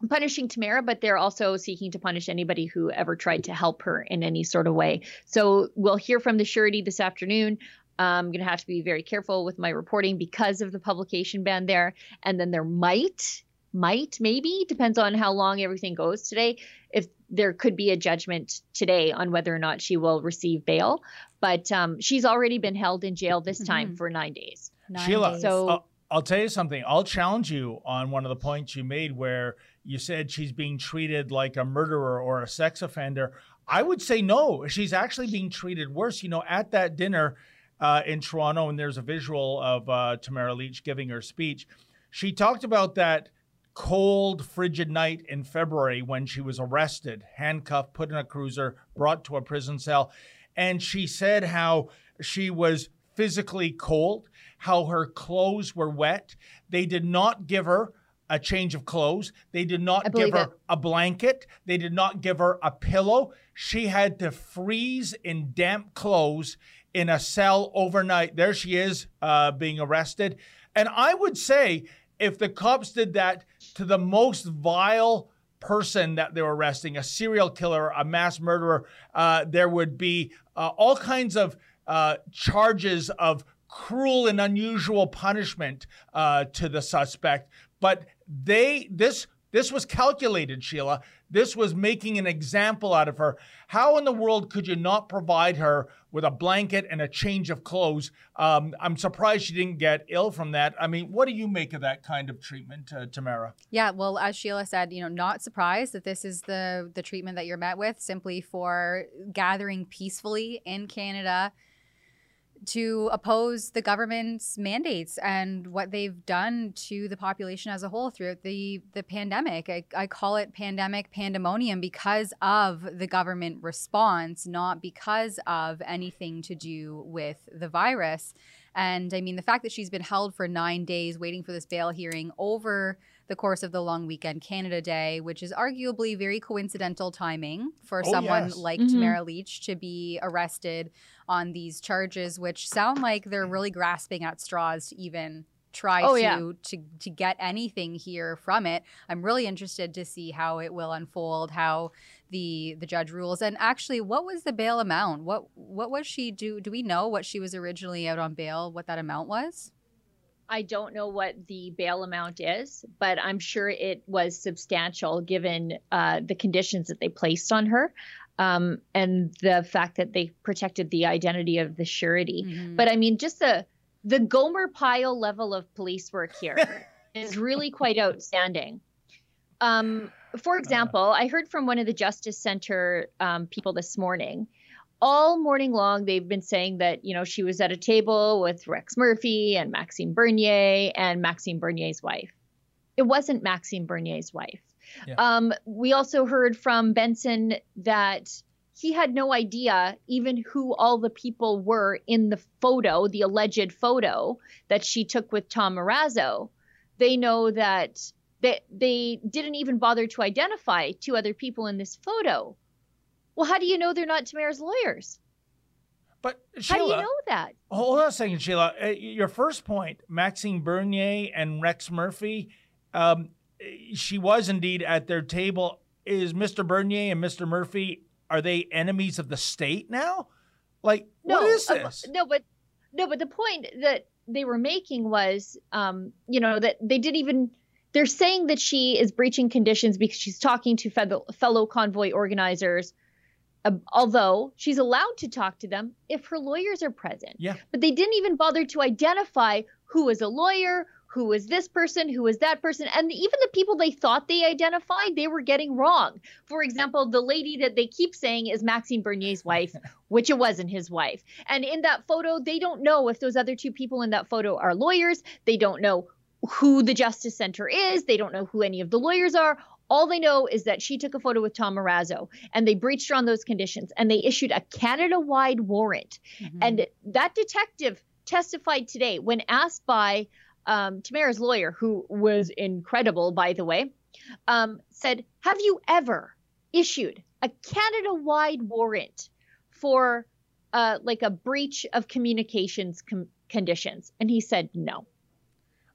S4: punishing Tamara, but they're also seeking to punish anybody who ever tried to help her in any sort of way. So we'll hear from the surety this afternoon. I'm going to have to be very careful with my reporting because of the publication ban there. And then there might might maybe depends on how long everything goes today if there could be a judgment today on whether or not she will receive bail but um, she's already been held in jail this time mm-hmm. for nine days
S1: nine sheila days. so uh, I'll tell you something. I'll challenge you on one of the points you made where you said she's being treated like a murderer or a sex offender. I would say no. She's actually being treated worse. You know, at that dinner uh, in Toronto, and there's a visual of uh, Tamara Lich giving her speech. She talked about that cold, frigid night in February when she was arrested, handcuffed, put in a cruiser, brought to a prison cell. And she said how she was physically cold, how her clothes were wet. They did not give her a change of clothes. They did not give her it. a blanket. They did not give her a pillow. She had to freeze in damp clothes in a cell overnight. There she is uh, being arrested. And I would say if the cops did that to the most vile person that they were arresting, a serial killer, a mass murderer, uh, there would be uh, all kinds of uh, charges of cruel and unusual punishment uh, to the suspect. But they, this, this was calculated, Sheila. This was making an example out of her. How in the world could you not provide her with a blanket and a change of clothes? Um, I'm surprised she didn't get ill from that. I mean, what do you make of that kind of treatment, uh, Tamara?
S2: Yeah, well, as Sheila said, you know, not surprised that this is the the treatment that you're met with simply for gathering peacefully in Canada to oppose the government's mandates and what they've done to the population as a whole throughout the the pandemic. I, I, call it pandemic pandemonium because of the government response, not because of anything to do with the virus. And I mean, the fact that she's been held for nine days waiting for this bail hearing over the course of the long weekend Canada Day, which is arguably very coincidental timing for oh, someone yes. like mm-hmm. Tamara Lich to be arrested on these charges, which sound like they're really grasping at straws to even try oh, to, yeah. to to get anything here from it. I'm really interested to see how it will unfold, how the the judge rules, and actually, what was the bail amount? What what was she do? Do we know what she was originally out on bail? What that amount was?
S4: I don't know what the bail amount is, but I'm sure it was substantial given uh, the conditions that they placed on her um, and the fact that they protected the identity of the surety. Mm-hmm. But I mean, just the the Gomer Pyle level of police work here is really quite outstanding. Um, for example, I heard from one of the Justice Center um, people this morning all morning long they've been saying that you know she was at a table with Rex Murphy and Maxime Bernier and Maxime Bernier's wife. It wasn't Maxime Bernier's wife. Yeah. Um, we also heard from Benson that he had no idea even who all the people were in the photo, the alleged photo that she took with Tom Marazzo. They know that they, they didn't even bother to identify two other people in this photo. Well, how do you know they're not Tamara's lawyers?
S1: But
S4: How do you know that?
S1: hold on a second, Sheila. Uh, your first point, Maxime Bernier and Rex Murphy, um, she was indeed at their table. Is Mr. Bernier and Mr. Murphy are they enemies of the state now? Like,
S4: No,
S1: what is
S4: uh,
S1: this?
S4: no, but no, but the point that they were making was, um, you know, that they didn't even. They're saying that she is breaching conditions because she's talking to fellow, fellow convoy organizers, although she's allowed to talk to them if her lawyers are present.
S1: Yeah.
S4: But they didn't even bother to identify who was a lawyer, who was this person, who was that person, and even the people they thought they identified, they were getting wrong. For example, the lady that they keep saying is Maxime Bernier's wife, which it wasn't his wife. And in that photo, they don't know if those other two people in that photo are lawyers. They don't know who the Justice Center is. They don't know who any of the lawyers are. All they know is that she took a photo with Tom Marazzo and they breached her on those conditions and they issued a Canada wide warrant.
S2: Mhm.
S4: And that detective testified today when asked by um, Tamara's lawyer, who was incredible, by the way, um, said, Have you ever issued a Canada wide warrant for uh, like a breach of communications com- conditions? And he said, No.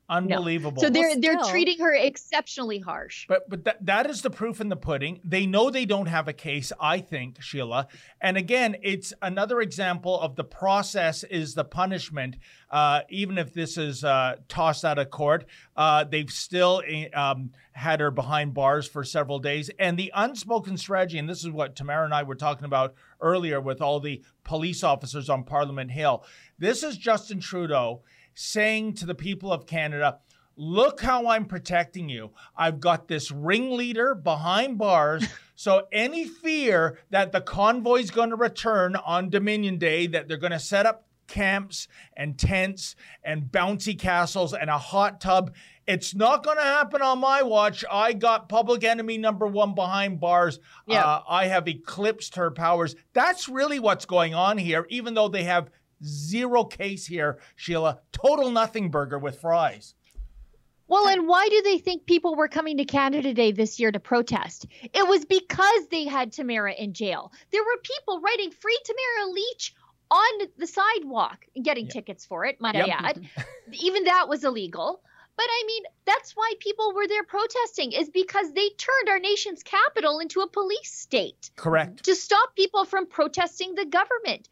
S1: Unbelievable.
S4: So they're they're treating her exceptionally harsh.
S1: But but that that is the proof in the pudding. They know they don't have a case, I think, Sheila. And again, it's another example of the process is the punishment. Uh, even if this is uh, tossed out of court, uh, they've still eh, um, had her behind bars for several days. And the unspoken strategy, and this is what Tamara and I were talking about earlier with all the police officers on Parliament Hill. This is Justin Trudeau saying to the people of Canada, Look how I'm protecting you. I've got this ringleader behind bars. so, any fear that the convoy's going to return on Dominion Day, that they're going to set up camps and tents and bouncy castles and a hot tub, it's not going to happen on my watch. I got public enemy number one behind bars.
S4: Yeah.
S1: Uh, I have eclipsed her powers. That's really what's going on here, even though they have zero case here, Sheila. Total nothing burger with fries.
S4: Well, and why do they think people were coming to Canada Day this year to protest? It was because they had Tamara in jail. There were people writing free Tamara Lich on the sidewalk and getting
S1: Yep.
S4: tickets for it, might
S1: Yep.
S4: I add. Even that was illegal. But I mean, that's why people were there protesting, is because they turned our nation's capital into a police state
S1: Correct.
S4: to stop people from protesting the government.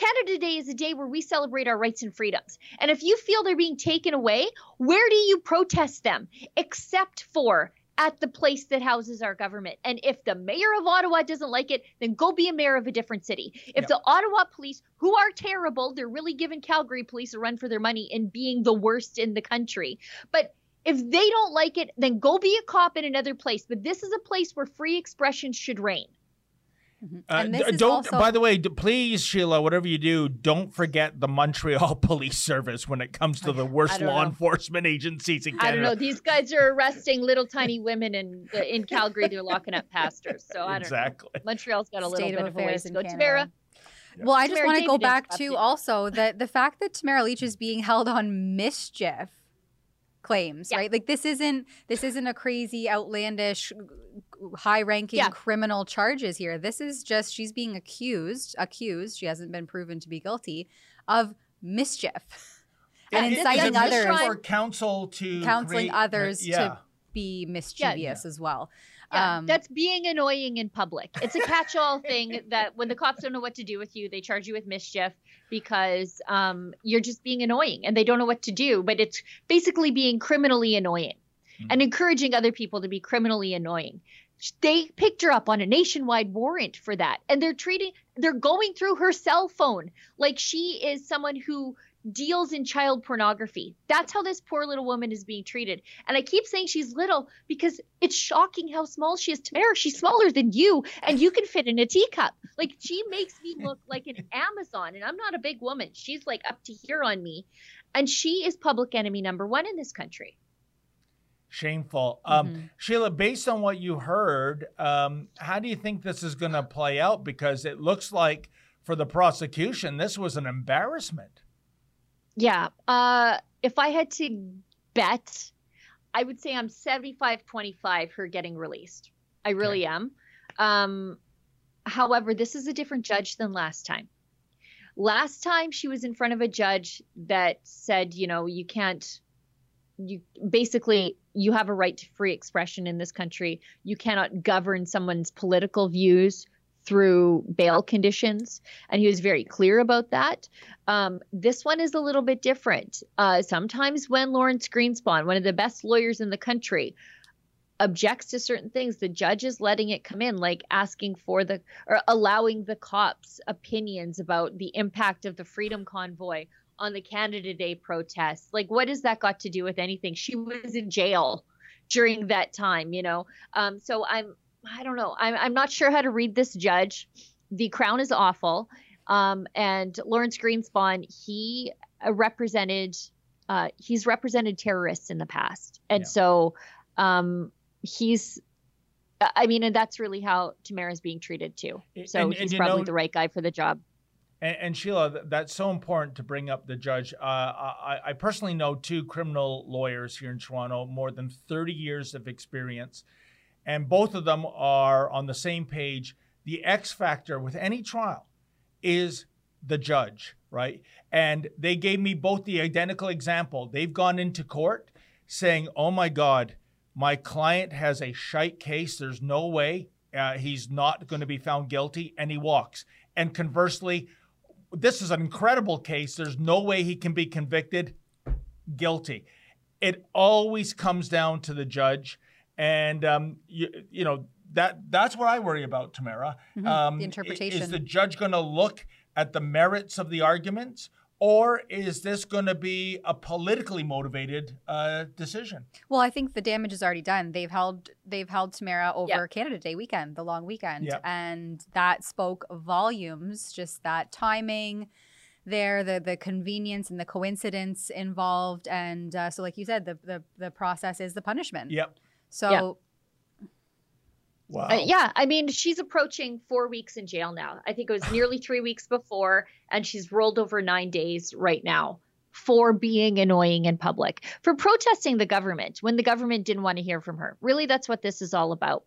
S4: Canada Day is a day where we celebrate our rights and freedoms. And if you feel they're being taken away, where do you protest them except for at the place that houses our government? And if the mayor of Ottawa doesn't like it, then go be a mayor of a different city. If
S1: Yep.
S4: the Ottawa police, who are terrible, they're really giving Calgary police a run for their money in being the worst in the country. But if they don't like it, then go be a cop in another place. But this is a place where free expression should reign.
S2: Mhm.
S1: Uh,
S2: and this
S1: don't.
S2: also
S1: By the way, d- please, Sheila, whatever you do, don't forget the Montreal Police Service when it comes to the worst law
S4: know.
S1: enforcement agencies in Canada.
S4: I don't know. These guys are arresting little tiny women, and in Calgary, they're locking up pastors. So I don't know.
S1: exactly.
S4: know. Montreal's got a little
S2: state
S4: bit
S2: of
S4: of a ways to go.
S2: Canada.
S4: Tamara,
S2: Well, I just
S4: Tamara,
S2: want to go back to
S4: you.
S2: also that the fact that Tamara Lich is being held on mischief claims,
S4: Yeah.
S2: right? Like this isn't this isn't a crazy, outlandish, high-ranking
S4: Yeah.
S2: criminal charges here. This is just she's being accused, accused. She hasn't been proven to be guilty of mischief and
S1: It- it-
S2: inciting
S1: it's a
S2: others,
S1: mission for counsel to
S2: counseling
S1: create-
S2: others
S1: yeah.
S2: to be mischievous as well.
S4: yeah,
S2: Um,
S4: that's being annoying in public. It's a catch-all thing that when the cops don't know what to do with you, they charge you with mischief because um, you're just being annoying and they don't know what to do. But it's basically being criminally annoying
S1: Mhm.
S4: and encouraging other people to be criminally annoying. They picked her up on a nationwide warrant for that, and they're treating, they're going through her cell phone like she is someone who deals in child pornography. That's how this poor little woman is being treated. And I keep saying she's little because it's shocking how small she is. Tamara, she's smaller than you, and you can fit in a teacup. Like she makes me look like an Amazon, and I'm not a big woman. She's like up to here on me, and she is public enemy number one in this country.
S1: Shameful. Um,
S2: Mhm.
S1: Sheila, based on what you heard, um, how do you think this is going to play out? Because it looks like for the prosecution, this was an embarrassment.
S4: Yeah. Uh, if I had to bet, I would say I'm 75 25 her getting released. I really am. Um, however, this is a different judge than last time. Last time she was in front of a judge that said, you know, you can't, you basically, you have a right to free expression in this country. You cannot govern someone's political views through bail conditions. And he was very clear about that. Um, this one is a little bit different. Uh, sometimes when Lawrence Greenspon, one of the best lawyers in the country, objects to certain things, the judge is letting it come in, like asking for the or allowing the cops' opinions about the impact of the Freedom Convoy on the Canada Day protests. Like, what has that got to do with anything? She was in jail during that time, you know. Um, so I'm, I don't know. I'm, I'm not sure how to read this judge. The Crown is awful. Um, and Lawrence Greenspon, he uh, represented, uh, he's represented terrorists in the past, and
S1: Yeah.
S4: so um, he's. I mean, and that's really how Tamara's being treated too. So
S1: And- and
S4: he's probably
S1: know-
S4: the right guy for the job.
S1: And, and Sheila, that's so important to bring up the judge. Uh, I, I personally know two criminal lawyers here in Toronto, more than 30 years of experience, and both of them are on the same page. The X factor with any trial is the judge, right? And they gave me both the identical example. They've gone into court saying, oh my God, my client has a shite case. There's no way uh, he's not going to be found guilty. And he walks. And conversely, this is an incredible case. There's no way he can be convicted. Guilty. It always comes down to the judge, and um, you, you know that that's what I worry about, Tamara.
S2: Mhm,
S1: Um,
S2: the interpretation.
S1: Is the judge going to look at the merits of the arguments, or is this going to be a politically motivated uh, decision?
S2: Well, I think the damage is already done. They've held they've held Tamara over
S4: Yeah.
S2: Canada Day weekend, the long weekend,
S1: Yep.
S2: and that spoke volumes. Just that timing there, the the convenience and the coincidence involved, and uh, so like you said, the, the the process is the punishment.
S1: Yep.
S2: So
S4: Yeah.
S1: Wow.
S4: Uh, yeah, I mean, she's approaching four weeks in jail now. I think it was nearly three weeks before, and she's rolled over nine days right now for being annoying in public, for protesting the government when the government didn't want to hear from her. Really, that's what this is all about.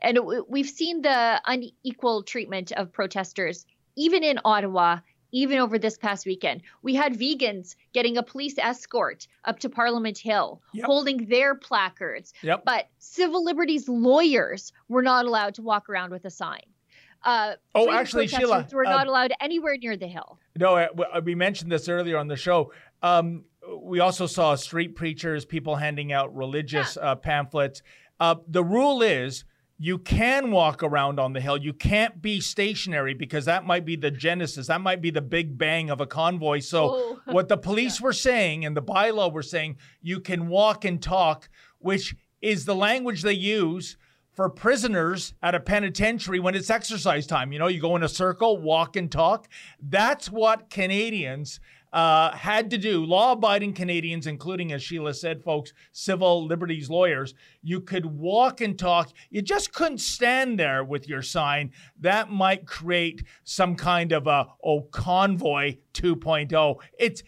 S4: And w- we've seen the unequal treatment of protesters, even in Ottawa. Even over this past weekend, we had vegans getting a police escort up to Parliament Hill,
S1: Yep.
S4: holding their placards
S1: Yep.
S4: but civil liberties lawyers were not allowed to walk around with a sign. Uh,
S1: Oh, actually, Sheila,
S4: were
S1: um,
S4: not allowed anywhere near the hill.
S1: No, uh, uh, we mentioned this earlier on the show. Um, we also saw street preachers, people handing out religious uh, pamphlets. Uh, the rule is you can walk around on the hill. You can't be stationary because that might be the genesis. That might be the big bang of a convoy. So,
S4: Oh.
S1: what the police were saying and the bylaw were saying, you can walk and talk, which is the language they use for prisoners at a penitentiary when it's exercise time. You know, you go in a circle, walk and talk. That's what Canadians uh, had to do. Law abiding Canadians, including, as Sheila said, folks, civil liberties lawyers, you could walk and talk. You just couldn't stand there with your sign. That might create some kind of a oh convoy 2.0. It's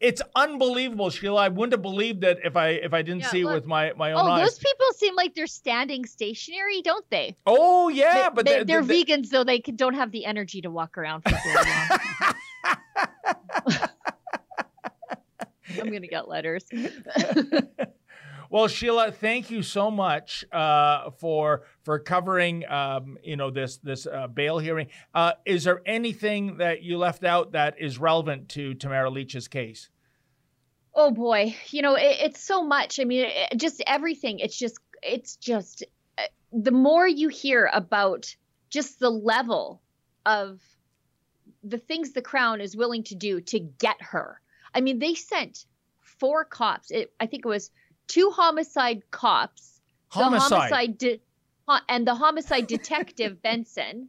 S1: it's unbelievable, Sheila. I wouldn't have believed that if I if I didn't
S4: Yeah,
S1: see it with my my own
S4: Oh,
S1: eyes.
S4: those people seem like they're standing stationary, don't they?
S1: Oh yeah,
S4: they,
S1: but
S4: they, they're
S1: they-
S4: vegans, though they don't have the energy to walk around for very long. I'm gonna get letters.
S1: well, Sheila, thank you so much uh, for for covering um, you know this this uh, bail hearing. Uh, is there anything that you left out that is relevant to Tamara Lich's case?
S4: Oh boy, you know it, it's so much. I mean, it, just everything. It's just, it's just. uh, The more you hear about just the level of the things the crown is willing to do to get her. I mean, they sent four cops. It, I think it was two homicide cops, the
S1: Homicide.
S4: homicide de- and the homicide detective Benson,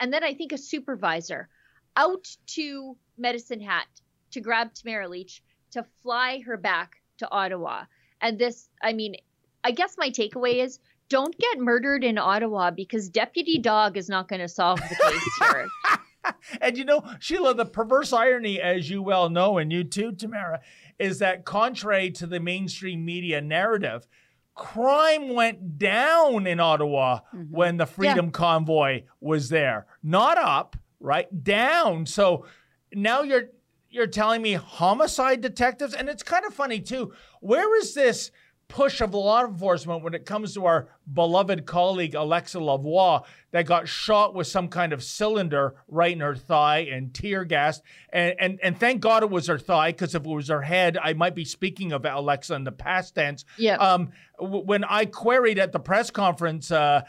S4: and then I think a supervisor out to Medicine Hat to grab Tamara Lich to fly her back to Ottawa. And this, I mean, I guess my takeaway is don't get murdered in Ottawa because Deputy Dog is not going to solve the case here.
S1: and you know, Sheila, the perverse irony, as you well know, and you too, Tamara, is that contrary to the mainstream media narrative, crime went down in Ottawa mm-hmm. when the Freedom yeah. Convoy was there, not up, right? Down. So now you're you're telling me homicide detectives, and it's kind of funny too. Where is this? Push of law enforcement when it comes to our beloved colleague Alexa Lavoie that got shot with some kind of cylinder right in her thigh and tear gas. And, and, and thank God it was her thigh because if it was her head, I might be speaking of Alexa in the past tense.
S4: Yeah.
S1: Um, when I queried at the press conference, uh,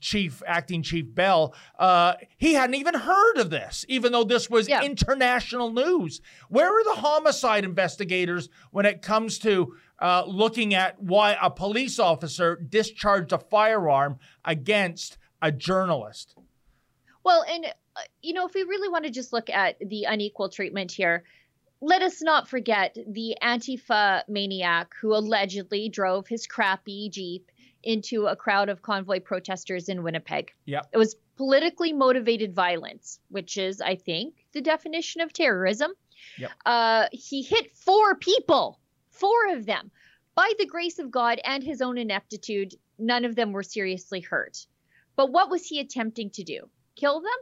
S1: Chief Acting Chief Bell, uh, he hadn't even heard of this, even though this was yeah. international news. Where are the homicide investigators when it comes to uh, looking at why a police officer discharged a firearm against a journalist.
S4: Well, and, uh, you know, if we really want to just look at the unequal treatment here, let us not forget the Antifa maniac who allegedly drove his crappy Jeep into a crowd of convoy protesters in Winnipeg.
S1: Yeah.
S4: It was politically motivated violence, which is, I think, the definition of terrorism.
S1: Yep.
S4: Uh, he hit four people Four of them. By the grace of God and his own ineptitude, none of them were seriously hurt. But what was he attempting to do? Kill them?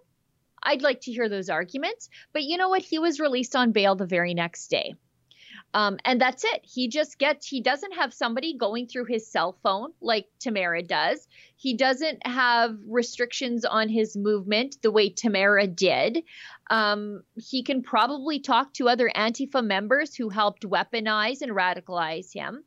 S4: I'd like to hear those arguments. But you know what? He was released on bail the very next day. Um, and that's it. He just gets, he doesn't have somebody going through his cell phone like Tamara does. He doesn't have restrictions on his movement the way Tamara did. Um, he can probably talk to other Antifa members who helped weaponize and radicalize him.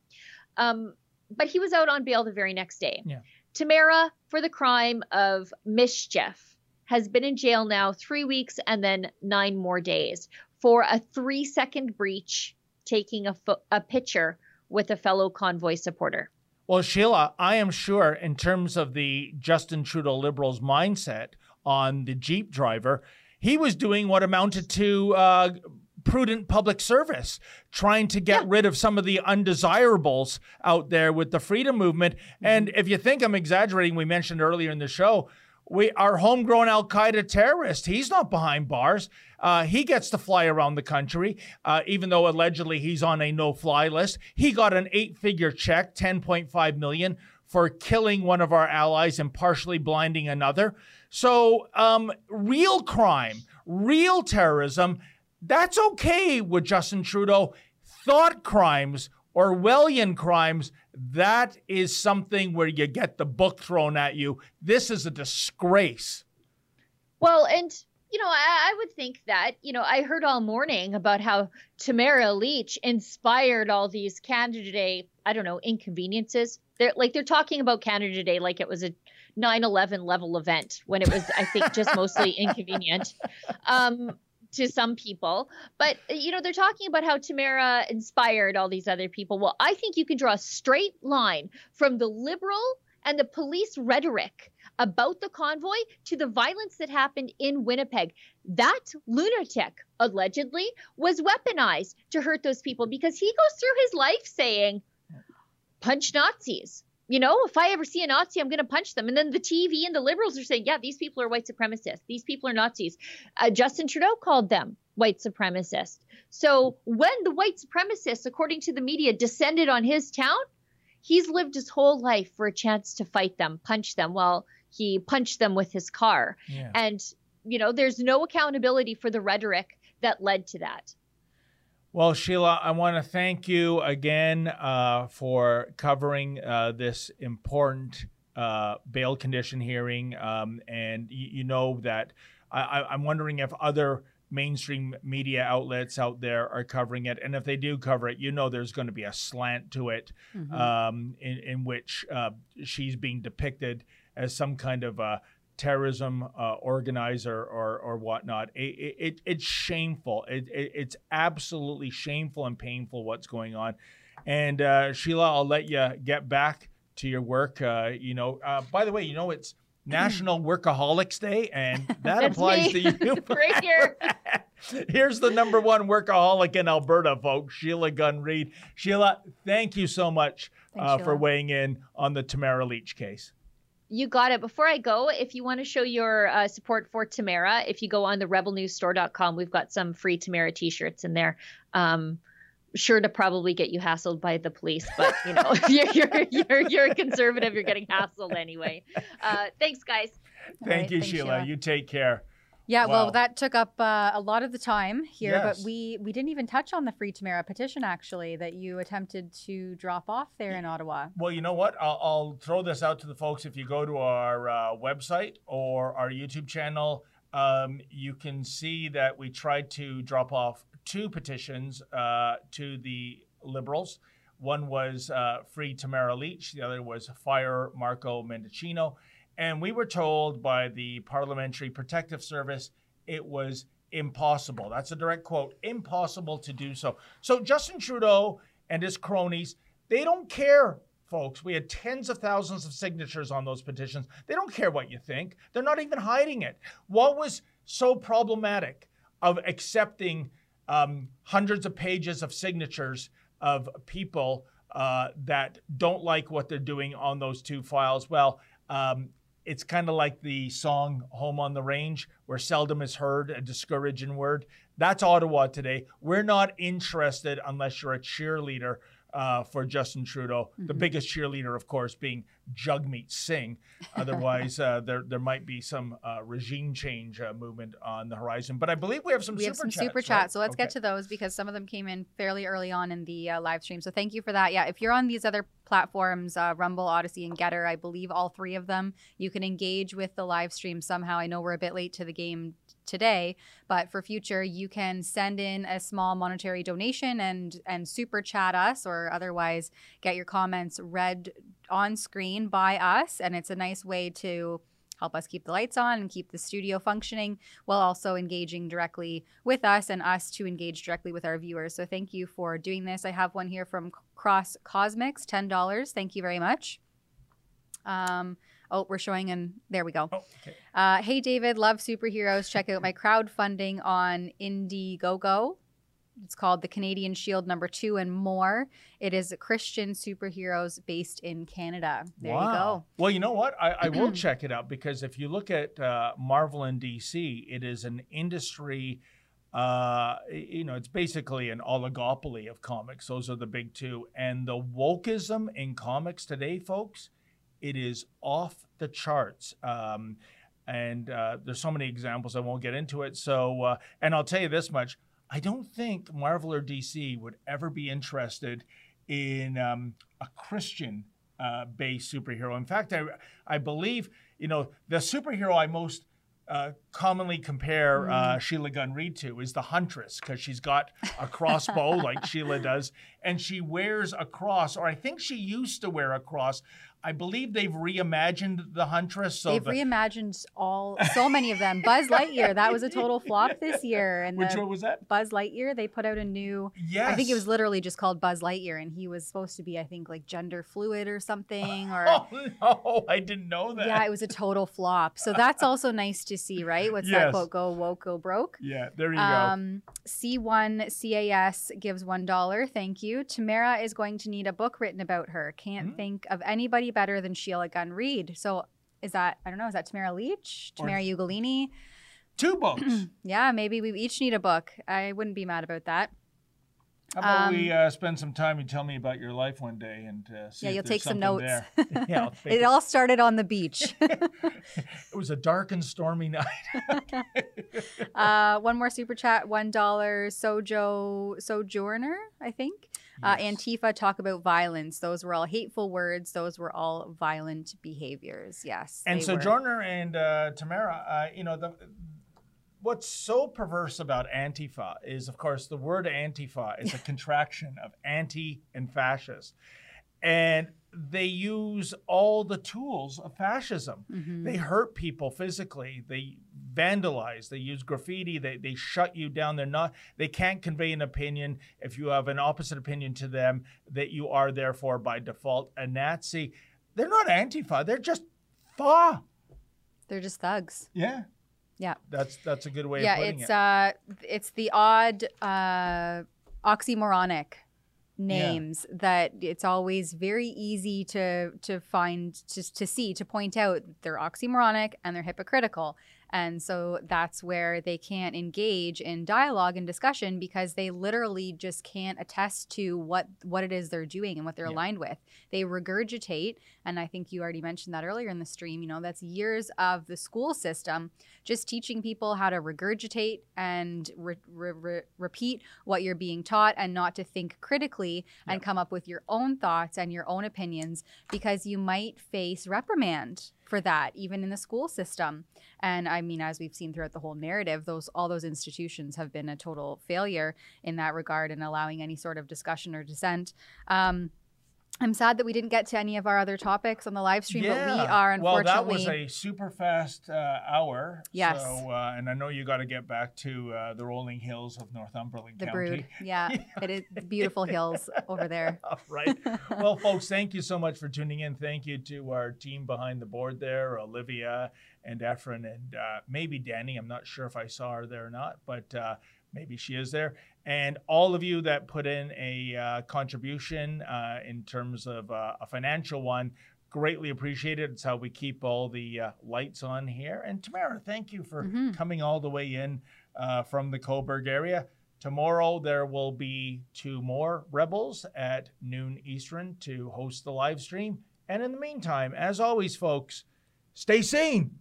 S4: Um, but he was out on bail the very next day.
S1: Yeah.
S4: Tamara, for the crime of mischief, has been in jail now three weeks and then nine more days for a three second breach taking a, fo- a picture with a fellow convoy supporter.
S1: Well, Sheila, I am sure in terms of the Justin Trudeau Liberals mindset on the Jeep driver, he was doing what amounted to uh, prudent public service, trying to get yeah. rid of some of the undesirables out there with the freedom movement. Mm-hmm. And if you think I'm exaggerating, we mentioned earlier in the show, we our homegrown Al Qaeda terrorist. He's not behind bars. Uh, he gets to fly around the country, uh, even though allegedly he's on a no-fly list. He got an eight-figure check, 10.5 million, for killing one of our allies and partially blinding another. So, um, real crime, real terrorism, that's okay with Justin Trudeau. Thought crimes Orwellian crimes, that is something where you get the book thrown at you. This is a disgrace.
S4: Well, and you know, I, I, would think that, you know, I heard all morning about how Tamara Lich inspired all these Canada Day, I don't know, inconveniences. They're like they're talking about Canada Day like it was a 9/11 level event when it was, I think, just mostly inconvenient. Um, to some people. But uh, you know, they're talking about how Tamara inspired all these other people. Well, I think you can draw a straight line from the liberal and the police rhetoric about the convoy to the violence that happened in Winnipeg. That lunatic allegedly was weaponized to hurt those people because he goes through his life saying, punch Nazis, you know, if I ever see a Nazi, I'm going to punch them. And then the TV and the liberals are saying, yeah, these people are white supremacists. These people are Nazis. Uh, Justin Trudeau called them white supremacists. So when the white supremacists, according to the media, descended on his town, he's lived his whole life for a chance to fight them, punch them. Well, he punched them with his car.
S1: Yeah.
S4: And, you know, there's no accountability for the rhetoric that led to that.
S1: Well, Sheila, I want to thank you again uh, for covering uh, this important uh, bail condition hearing. Um, and you, you, know that I, I'm wondering if other mainstream media outlets out there are covering it. And if they do cover it, you know there's going to be a slant to it mm-hmm. um, in, in, which uh, she's being depicted as some kind of a terrorism uh, organizer or or whatnot. It, it it's shameful. It, it, it's absolutely shameful and painful what's going on. And uh, Sheila, I'll let you get back to your work. Uh, you know, uh, by the way, you know it's National Workaholics Day, and that applies to you.
S4: right here.
S1: Here's the number one workaholic in Alberta, folks, Sheila Gunn Reid. Sheila, thank you so much
S2: Thanks,
S1: uh, for weighing in on the Tamara Lich case.
S4: You got it. Before I go, if you want to show your uh, support for Tamara, if you go on the rebelnewsstore.com, we've got some free Tamara t-shirts in there. Um, sure to probably get you hassled by the police, but you know, if you're you're you're, you're a conservative, you're getting hassled anyway. Uh, thanks, guys.
S1: Thank
S2: right,
S1: you,
S2: thanks,
S1: Sheila.
S2: Sheila.
S1: You take care.
S2: Yeah,
S1: Wow.
S2: well, that took up uh, a lot of the time here,
S1: Yes.
S2: but we we didn't even touch on the Free Tamara petition actually that you attempted to drop off there in Ottawa.
S1: Well, you know what? I'll, I'll throw this out to the folks. If you go to our uh, website or our YouTube channel, um, you can see that we tried to drop off two petitions uh, to the Liberals. One was uh, Free Tamara Lich, the other was Fire Marco Mendicino. And we were told by the Parliamentary Protective Service it was impossible. That's a direct quote impossible to do so. So Justin Trudeau and his cronies, they don't care, folks. We had tens of thousands of signatures on those petitions. They don't care what you think, they're not even hiding it. What was so problematic of accepting um, hundreds of pages of signatures of people uh, that don't like what they're doing on those two files? Well, um, it's kind of like the song Home on the Range, where seldom is heard a discouraging word. That's Ottawa today. We're not interested unless you're a cheerleader uh, for Justin Trudeau. The biggest cheerleader, of course, being Jagmeet Singh. Otherwise, uh, there there might be some uh, regime change uh, movement on the horizon. But I believe we have some
S2: we
S1: super
S2: have some
S1: chats,
S2: super
S1: right?
S2: chats, so let's
S1: Okay.
S2: get to those because some of them came in fairly early on in the uh, live stream. So thank you for that. Yeah, if you're on these other platforms, uh, Rumble, Odysee, and Gettr, I believe all three of them, you can engage with the live stream somehow. I know we're a bit late to the game today, but for future, you can send in a small monetary donation and and super chat us, or otherwise get your comments read on screen by us, and it's a nice way to help us keep the lights on and keep the studio functioning while also engaging directly with us and us to engage directly with our viewers. So thank you for doing this. I have one here from Cross Cosmics, $10. Thank you very much. Um, oh, we're showing and there we go.
S1: Oh, okay.
S2: Uh, hey, David, love superheroes. Check out my crowdfunding on Indiegogo. It's called The Canadian Shield Number Two and More. It is a Christian superheroes based in Canada. There you go.
S1: Well, you know what? I, I will check it out because if you look at uh, Marvel and DC, it is an industry. Uh, you know, it's basically an oligopoly of comics. Those are the big two, and the wokeism in comics today, folks, it is off the charts. Um, and uh, there's so many examples. I won't get into it. So, uh, and I'll tell you this much: I don't think Marvel or DC would ever be interested in um, a Christian uh, based superhero. In fact, I, I believe, you know, the superhero I most uh, commonly compare uh, Sheila Gunn Reid to is the Huntress because she's got a crossbow like Sheila does, and she wears a cross, or I think she used to wear a cross. I believe they've reimagined the Huntress. So
S2: They've
S1: the,
S2: reimagined all so many of them. Buzz Lightyear, that was a total flop this year. And
S1: which one was that?
S2: Buzz Lightyear, they put out a new.
S1: Yes.
S2: I think it was literally just called Buzz Lightyear, and he was supposed to be, I think, like gender fluid or something. Or
S1: Oh no, I didn't know that.
S2: yeah, it was a total flop. So that's also nice to see, right? What's that quote? Go woke, go broke.
S1: Yeah, there you go.
S2: Um, C1 CAS gives $1. Thank you. Tamara is going to need a book written about her. Can't
S1: Mhm.
S2: think of anybody better than Sheila Gunn Reid. So is that, I don't know, is that Tamara Lich?
S1: Or-
S2: Tamara Ugolini?
S1: Two books.
S2: Yeah, maybe we each need a book. I wouldn't be mad about that.
S1: How about we
S2: Um,
S1: uh, spend some time and tell me about your life one day and uh, see
S2: yeah,
S1: if
S2: you'll take some notes.
S1: there. yeah, I'll take
S2: it all started on the beach.
S1: it was a dark and stormy night.
S2: uh, one more super chat, $1. Sojo, Sojourner, I think. Uh,
S1: Yes.
S2: Antifa talk about violence. Those were all hateful words. Those were all violent behaviors. Yes.
S1: and so
S2: were.
S1: Jorner and uh, Tamara, uh, you know, the, what's so perverse about Antifa is, of course, the word Antifa is a contraction of anti and fascist. And they use all the tools of fascism.
S2: Mhm.
S1: They hurt people physically. They vandalize. They use graffiti. They, they shut you down. They're not. They can't convey an opinion if you have an opposite opinion to them. That you are therefore by default a Nazi. They're not Antifa. They're just fa.
S2: They're just thugs.
S1: Yeah.
S2: Yeah.
S1: That's that's a good way
S2: yeah,
S1: of putting
S2: it's
S1: it.
S2: uh it's the odd uh oxymoronic names that it's always very easy to to find to, to see to point out they're oxymoronic and they're hypocritical and so that's where they can't engage in dialogue and discussion because they literally just can't attest to what what it is they're doing and what they're
S1: Yeah.
S2: aligned with. They regurgitate and i think you already mentioned that earlier in the stream you know that's years of the school system just teaching people how to regurgitate and re- re- re- repeat what you're being taught and not to think critically and come up with your own thoughts and your own opinions because you might face reprimand for that even in the school system. And i mean as we've seen throughout the whole narrative those all those institutions have been a total failure in that regard in allowing any sort of discussion or dissent. Um, I'm sad that we didn't get to any of our other topics on the live stream, but we are unfortunately.
S1: Well, that was a super fast uh, hour.
S2: Yes.
S1: So, uh, and I know you got to get back to uh, the rolling hills of Northumberland
S2: the
S1: County.
S2: brood. Yeah, it is beautiful hills over there.
S1: right. Well, folks, thank you so much for tuning in. Thank you to our team behind the board there, Olivia and Efren, and uh, maybe Danny. I'm not sure if I saw her there or not, but uh, maybe she is there. And all of you that put in a uh, contribution uh, in terms of uh, a financial one, greatly appreciated. It's how we keep all the uh, lights on here. And Tamara, thank you for
S2: Mhm.
S1: coming all the way in uh, from the Cobourg area. Tomorrow there will be two more rebels at noon Eastern to host the live stream. And in the meantime, as always, folks, stay sane.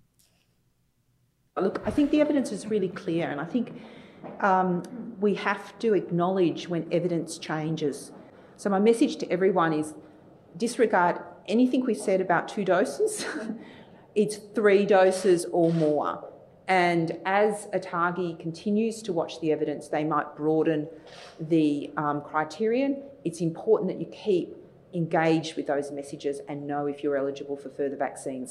S5: Look, I think the evidence is really clear, and I think um, we have to acknowledge when evidence changes. So, my message to everyone is disregard anything we said about two doses, it's three doses or more. And as ATAGI continues to watch the evidence, they might broaden the um, criterion. It's important that you keep engaged with those messages and know if you're eligible for further vaccines.